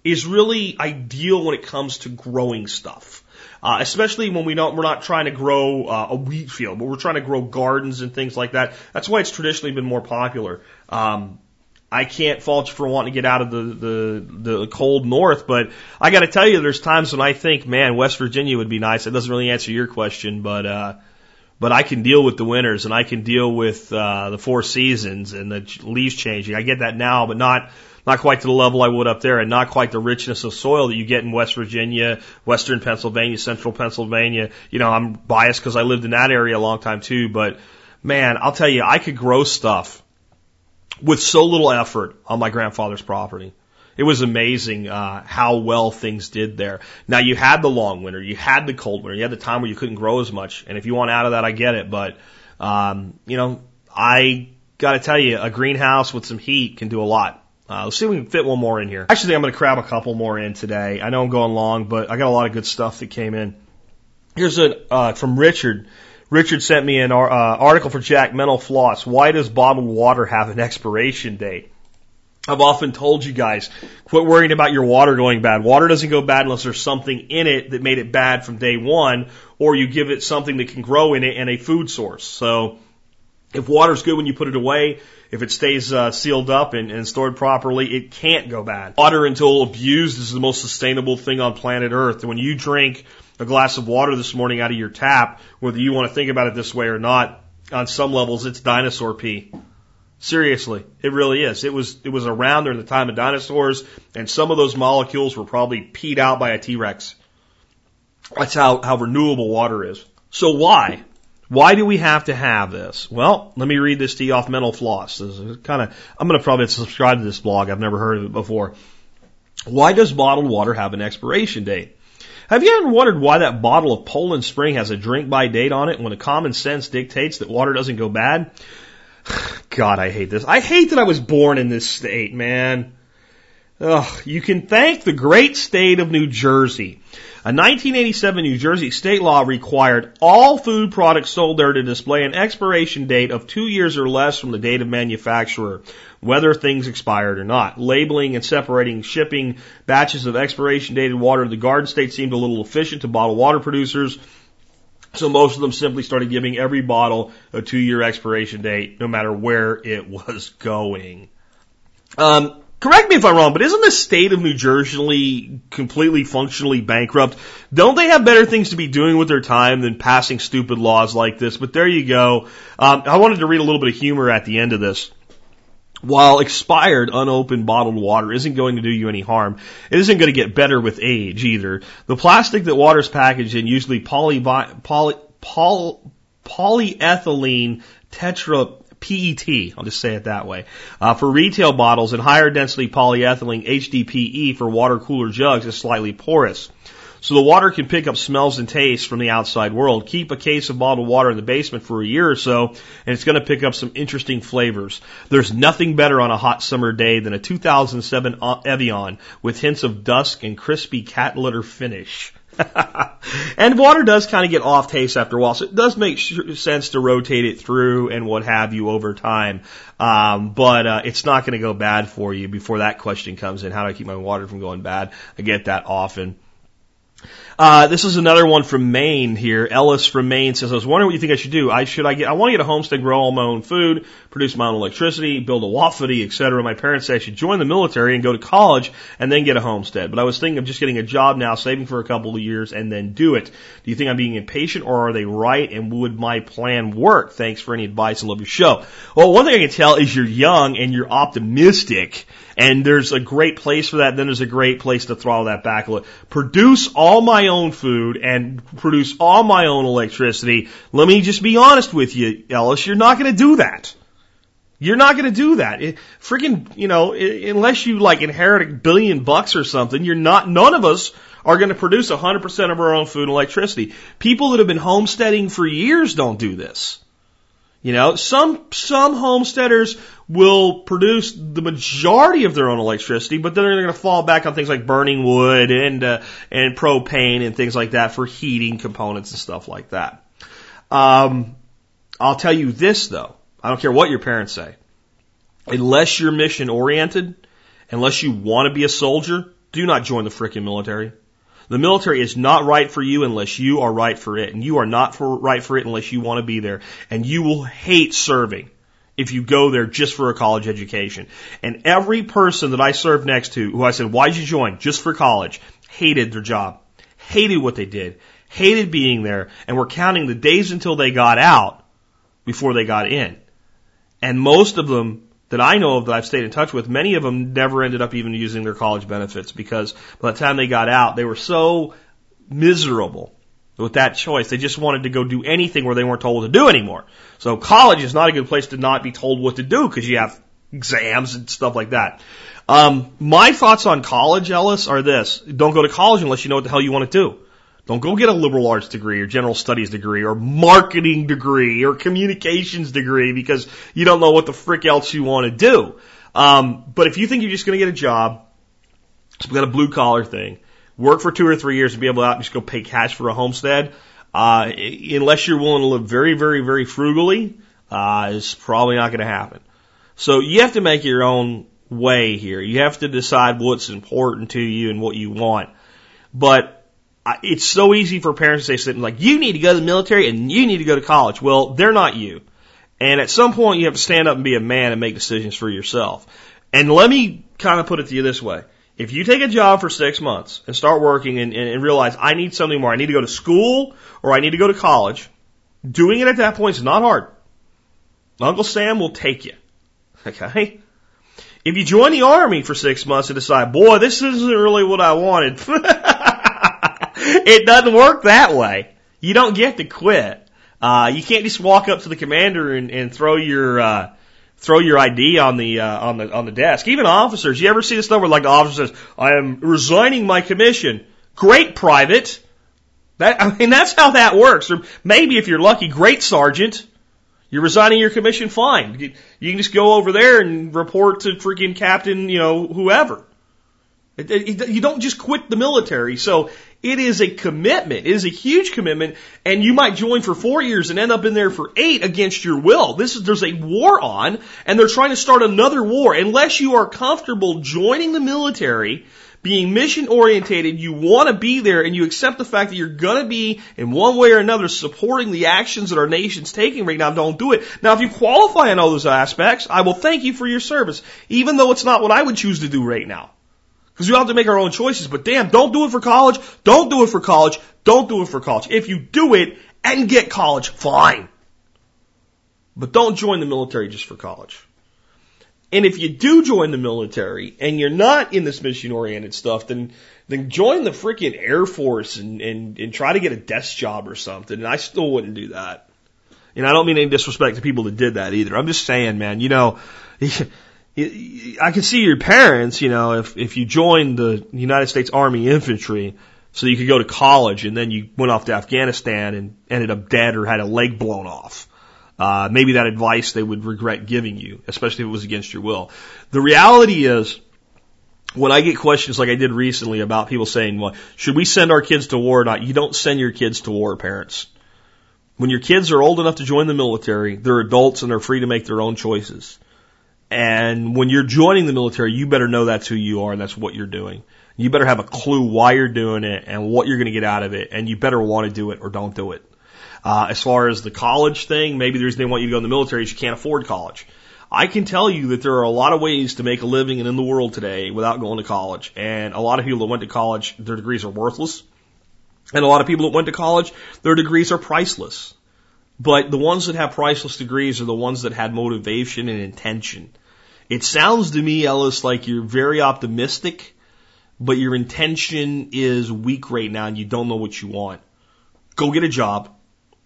Speaker 2: is really ideal when it comes to growing stuff. Uh, especially when we don't, we're not trying to grow uh, a wheat field, but we're trying to grow gardens and things like that. That's why it's traditionally been more popular. Um, I can't fault you for wanting to get out of the, the, the cold north, but I got to tell you, there's times when I think, man, West Virginia would be nice. It doesn't really answer your question, but, uh, but I can deal with the winters and I can deal with, uh, the four seasons and the leaves changing. I get that now, but not, not quite to the level I would up there and not quite the richness of soil that you get in West Virginia, Western Pennsylvania, Central Pennsylvania. You know, I'm biased because I lived in that area a long time too, but man, I'll tell you, I could grow stuff with so little effort on my grandfather's property. It was amazing uh, how well things did there. Now you had the long winter, you had the cold winter, you had the time where you couldn't grow as much. And if you want out of that, I get it. But um, you know, I got to tell you, a greenhouse with some heat can do a lot. Uh, let's see if we can fit one more in here. Actually, I'm going to crab a couple more in today. I know I'm going long, but I got a lot of good stuff that came in. Here's a uh, from Richard. Richard sent me an uh, article for Jack Mental Floss. Why does bottled water have an expiration date? I've often told you guys, quit worrying about your water going bad. Water doesn't go bad unless there's something in it that made it bad from day one, or you give it something that can grow in it and a food source. So, if water's good when you put it away, if it stays uh, sealed up and, and stored properly, it can't go bad. Water, until abused, is the most sustainable thing on planet Earth. When you drink a glass of water this morning out of your tap, whether you want to think about it this way or not, on some levels, it's dinosaur pee. Seriously, it really is. It was it was around during the time of dinosaurs, and some of those molecules were probably peed out by a T Rex. That's how, how renewable water is. So why? Why do we have to have this? Well, let me read this to you off Mental Floss. This is kind of I'm going to probably subscribe to this blog. I've never heard of it before. Why does bottled water have an expiration date? Have you ever wondered why that bottle of Poland Spring has a drink by date on it when the common sense dictates that water doesn't go bad? God, I hate this. I hate that I was born in this state, man. Ugh, you can thank the great state of New Jersey. A 1987 New Jersey state law required all food products sold there to display an expiration date of two years or less from the date of manufacturer, whether things expired or not. Labeling and separating shipping batches of expiration dated water to the garden state seemed a little efficient to bottled water producers. So most of them simply started giving every bottle a two year expiration date, no matter where it was going. Um, correct me if I'm wrong, but isn't the state of New Jersey completely functionally bankrupt? Don't they have better things to be doing with their time than passing stupid laws like this? But there you go. Um, I wanted to read a little bit of humor at the end of this. While expired, unopened bottled water isn't going to do you any harm, it isn't going to get better with age either. The plastic that water is packaged in, usually poly, poly, poly, polyethylene tetra PET, I'll just say it that way, uh, for retail bottles and higher density polyethylene HDPE for water cooler jugs is slightly porous. So the water can pick up smells and tastes from the outside world. Keep a case of bottled water in the basement for a year or so, and it's going to pick up some interesting flavors. There's nothing better on a hot summer day than a 2007 Evian with hints of dusk and crispy cat litter finish. and water does kind of get off taste after a while, so it does make sense to rotate it through and what have you over time. Um, but uh, it's not going to go bad for you before that question comes in. How do I keep my water from going bad? I get that often. Uh, this is another one from Maine here. Ellis from Maine says, I was wondering what you think I should do. I should I get, I want to get a homestead, grow all my own food, produce my own electricity, build a wapiti, etc. My parents say I should join the military and go to college and then get a homestead. But I was thinking of just getting a job now, saving for a couple of years and then do it. Do you think I'm being impatient or are they right? And would my plan work? Thanks for any advice. I love your show. Well, one thing I can tell is you're young and you're optimistic and there's a great place for that. Then there's a great place to throttle that back a little. Produce all my own food and produce all my own electricity. Let me just be honest with you, Ellis. You're not going to do that. You're not going to do that. It, freaking, you know, unless you like inherit a billion bucks or something, you're not, none of us are going to produce 100% of our own food and electricity. People that have been homesteading for years don't do this. You know, some, some homesteaders will produce the majority of their own electricity, but then they're going to fall back on things like burning wood and, uh, and propane and things like that for heating components and stuff like that. Um, I'll tell you this though. I don't care what your parents say. Unless you're mission oriented, unless you want to be a soldier, do not join the frickin' military. The military is not right for you unless you are right for it. And you are not for, right for it unless you want to be there. And you will hate serving if you go there just for a college education. And every person that I served next to who I said, why'd you join? Just for college, hated their job, hated what they did, hated being there, and were counting the days until they got out before they got in. And most of them that I know of that I've stayed in touch with, many of them never ended up even using their college benefits because by the time they got out, they were so miserable with that choice. They just wanted to go do anything where they weren't told what to do anymore. So college is not a good place to not be told what to do because you have exams and stuff like that. Um, my thoughts on college, Ellis, are this. Don't go to college unless you know what the hell you want to do. Don't go get a liberal arts degree or general studies degree or marketing degree or communications degree because you don't know what the frick else you want to do. Um, but if you think you're just going to get a job, so we've got a blue collar thing, work for two or three years and be able to out just go pay cash for a homestead, uh, unless you're willing to live very, very, very frugally, uh, is probably not going to happen. So you have to make your own way here. You have to decide what's important to you and what you want. But it's so easy for parents to say something like, you need to go to the military and you need to go to college. Well, they're not you. And at some point you have to stand up and be a man and make decisions for yourself. And let me kind of put it to you this way. If you take a job for six months and start working and, and, and realize I need something more, I need to go to school or I need to go to college, doing it at that point is not hard. Uncle Sam will take you. Okay? If you join the army for six months and decide, boy, this isn't really what I wanted. it doesn't work that way. You don't get to quit. Uh, you can't just walk up to the commander and, and throw your uh, throw your ID on the uh, on the on the desk. Even officers, you ever see this where like the officer says, "I am resigning my commission." Great, private. That I mean, that's how that works. Or maybe if you're lucky, great sergeant. You're resigning your commission, fine. You can just go over there and report to freaking captain, you know, whoever. It- it- You don't just quit the military. So it is a commitment. It is a huge commitment. And you might join for four years and end up in there for eight against your will. This is, there's a war on and they're trying to start another war. Unless you are comfortable joining the military, being mission orientated, you want to be there and you accept the fact that you're going to be in one way or another supporting the actions that our nation's taking right now, don't do it. Now, if you qualify in all those aspects, I will thank you for your service, even though it's not what I would choose to do right now. Because we all have to make our own choices, but damn, don't do it for college, don't do it for college, don't do it for college. If you do it and get college, fine. But don't join the military just for college. And if you do join the military and you're not in this mission oriented stuff, then then join the freaking Air Force and, and, and try to get a desk job or something. And I still wouldn't do that. And I don't mean any disrespect to people that did that either. I'm just saying, man, you know, I can see your parents, you know, if, if you joined the United States Army Infantry so you could go to college and then you went off to Afghanistan and ended up dead or had a leg blown off. Uh, maybe that advice they would regret giving you, especially if it was against your will. The reality is, when I get questions like I did recently about people saying, well, should we send our kids to war or not? You don't send your kids to war, parents. When your kids are old enough to join the military, they're adults and they're free to make their own choices. And when you're joining the military, you better know that's who you are and that's what you're doing. You better have a clue why you're doing it and what you're going to get out of it, and you better want to do it or don't do it. Uh, as far as the college thing, maybe the reason they want you to go in the military is you can't afford college. I can tell you that there are a lot of ways to make a living and in the world today without going to college. And a lot of people that went to college, their degrees are worthless. And a lot of people that went to college, their degrees are priceless. But the ones that have priceless degrees are the ones that had motivation and intention. It sounds to me, Ellis, like you're very optimistic, but your intention is weak right now and you don't know what you want. Go get a job.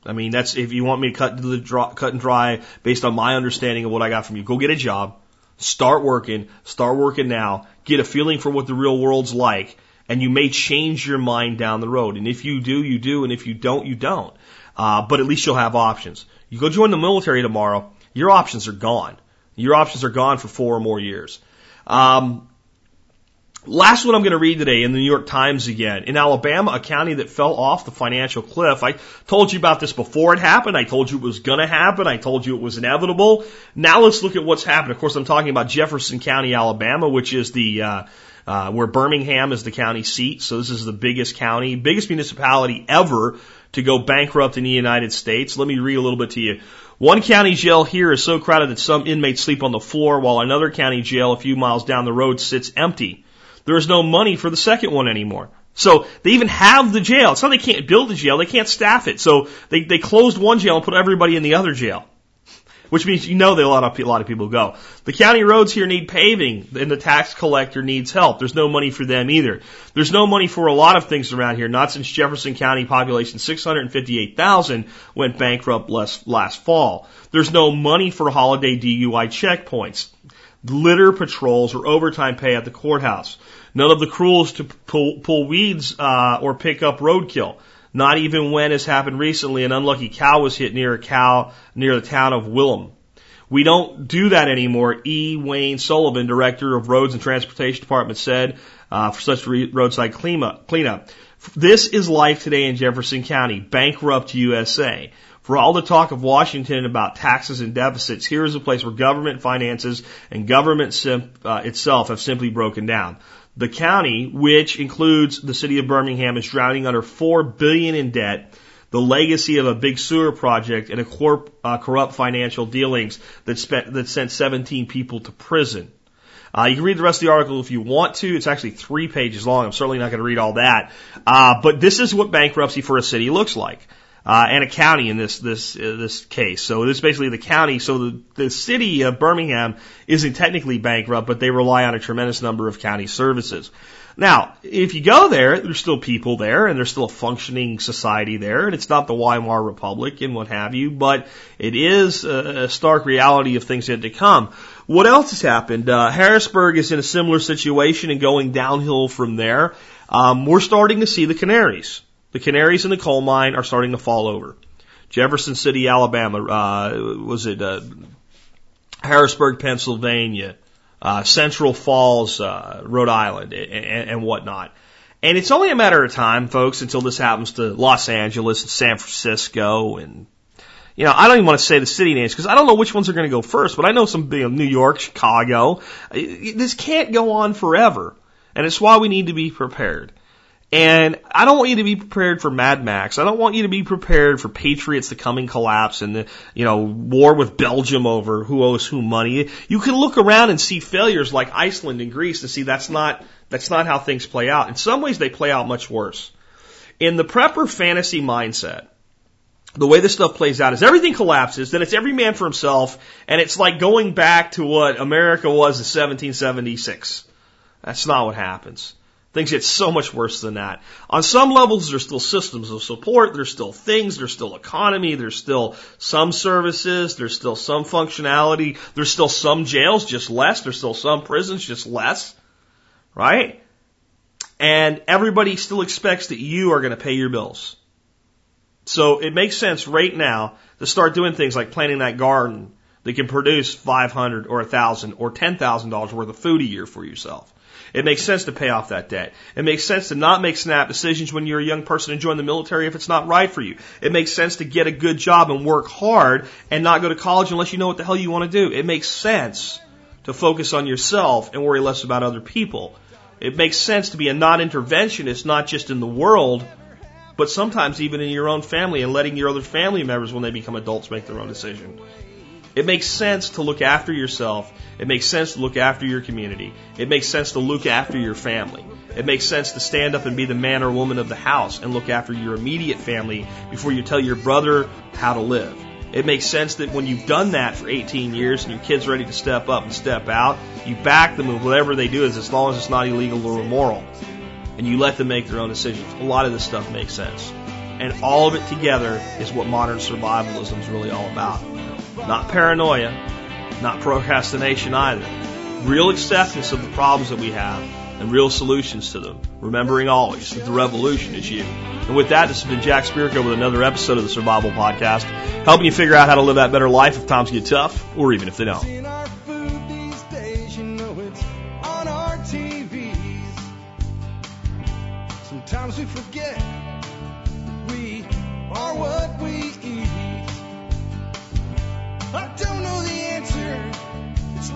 Speaker 2: I mean, that's if you want me to cut the cut and dry based on my understanding of what I got from you. Go get a job, start working, start working now, get a feeling for what the real world's like, and you may change your mind down the road. And if you do, you do, and if you don't, you don't. Uh, but at least you'll have options. You go join the military tomorrow, your options are gone. Your options are gone for four or more years. Um, Last one I'm going to read today in the New York Times again. In Alabama, a county that fell off the financial cliff. I told you about this before it happened. I told you it was going to happen. I told you it was inevitable. Now let's look at what's happened. Of course, I'm talking about Jefferson County, Alabama, which is the uh, uh, where Birmingham is the county seat. So this is the biggest county, biggest municipality ever to go bankrupt in the United States. Let me read a little bit to you. One county jail here is so crowded that some inmates sleep on the floor, while another county jail a few miles down the road sits empty. There is no money for the second one anymore. So they even have the jail. It's not they can't build the jail, they can't staff it. So they, they closed one jail and put everybody in the other jail. Which means you know that a lot of a lot of people go. The county roads here need paving, and the tax collector needs help. There's no money for them either. There's no money for a lot of things around here. Not since Jefferson County population 658,000 went bankrupt last last fall. There's no money for holiday DUI checkpoints, litter patrols, or overtime pay at the courthouse. None of the crews to pull, pull weeds uh, or pick up roadkill. Not even when, as happened recently, an unlucky cow was hit near a cow near the town of Willem. We don't do that anymore. E. Wayne Sullivan, director of Roads and Transportation Department, said uh, for such roadside cleanup. cleanup. This is life today in Jefferson County, bankrupt USA. For all the talk of Washington about taxes and deficits, here is a place where government finances and government sim- uh, itself have simply broken down. The county, which includes the city of Birmingham, is drowning under four billion in debt, the legacy of a big sewer project, and a corp, uh, corrupt financial dealings that spent that sent 17 people to prison. Uh, you can read the rest of the article if you want to. It's actually three pages long. I'm certainly not going to read all that. Uh, but this is what bankruptcy for a city looks like. Uh, and a county in this this uh, this case. So this is basically the county. So the the city of Birmingham isn't technically bankrupt, but they rely on a tremendous number of county services. Now, if you go there, there's still people there, and there's still a functioning society there, and it's not the Weimar Republic and what have you, but it is a, a stark reality of things yet to come. What else has happened? Uh, Harrisburg is in a similar situation and going downhill from there. Um, we're starting to see the Canaries. The canaries in the coal mine are starting to fall over. Jefferson City, Alabama. Uh, was it uh, Harrisburg, Pennsylvania? Uh, Central Falls, uh, Rhode Island, and, and whatnot. And it's only a matter of time, folks, until this happens to Los Angeles and San Francisco and you know, I don't even want to say the city names because I don't know which ones are going to go first, but I know some, you know, New York, Chicago. This can't go on forever. And it's why we need to be prepared. And I don't want you to be prepared for Mad Max. I don't want you to be prepared for Patriots, the coming collapse and the, you know, war with Belgium over who owes who money. You can look around and see failures like Iceland and Greece and see that's not, that's not how things play out. In some ways they play out much worse. In the prepper fantasy mindset, the way this stuff plays out is everything collapses, then it's every man for himself, and it's like going back to what America was in 1776. That's not what happens. Things get so much worse than that. On some levels, there's still systems of support, there's still things, there's still economy, there's still some services, there's still some functionality, there's still some jails, just less, there's still some prisons, just less. Right? And everybody still expects that you are going to pay your bills. So it makes sense right now to start doing things like planting that garden that can produce 500 or 1000 or $10,000 worth of food a year for yourself. It makes sense to pay off that debt. It makes sense to not make snap decisions when you're a young person and join the military if it's not right for you. It makes sense to get a good job and work hard and not go to college unless you know what the hell you want to do. It makes sense to focus on yourself and worry less about other people. It makes sense to be a non-interventionist, not just in the world, but sometimes even in your own family and letting your other family members, when they become adults, make their own decision. It makes sense to look after yourself. It makes sense to look after your community. It makes sense to look after your family. It makes sense to stand up and be the man or woman of the house and look after your immediate family before you tell your brother how to live. It makes sense that when you've done that for 18 years and your kid's ready to step up and step out, you back them in whatever they do is as long as it's not illegal or immoral and you let them make their own decisions. A lot of this stuff makes sense. And all of it together is what modern survivalism is really all about. Not paranoia, not procrastination either. Real acceptance of the problems that we have and real solutions to them. Remembering always that the revolution is you. And with that, this has been Jack Spirko with another episode of the Survival Podcast, helping you figure out how to live that better life if times get tough or even if they don't.
Speaker 1: Sometimes we forget we are what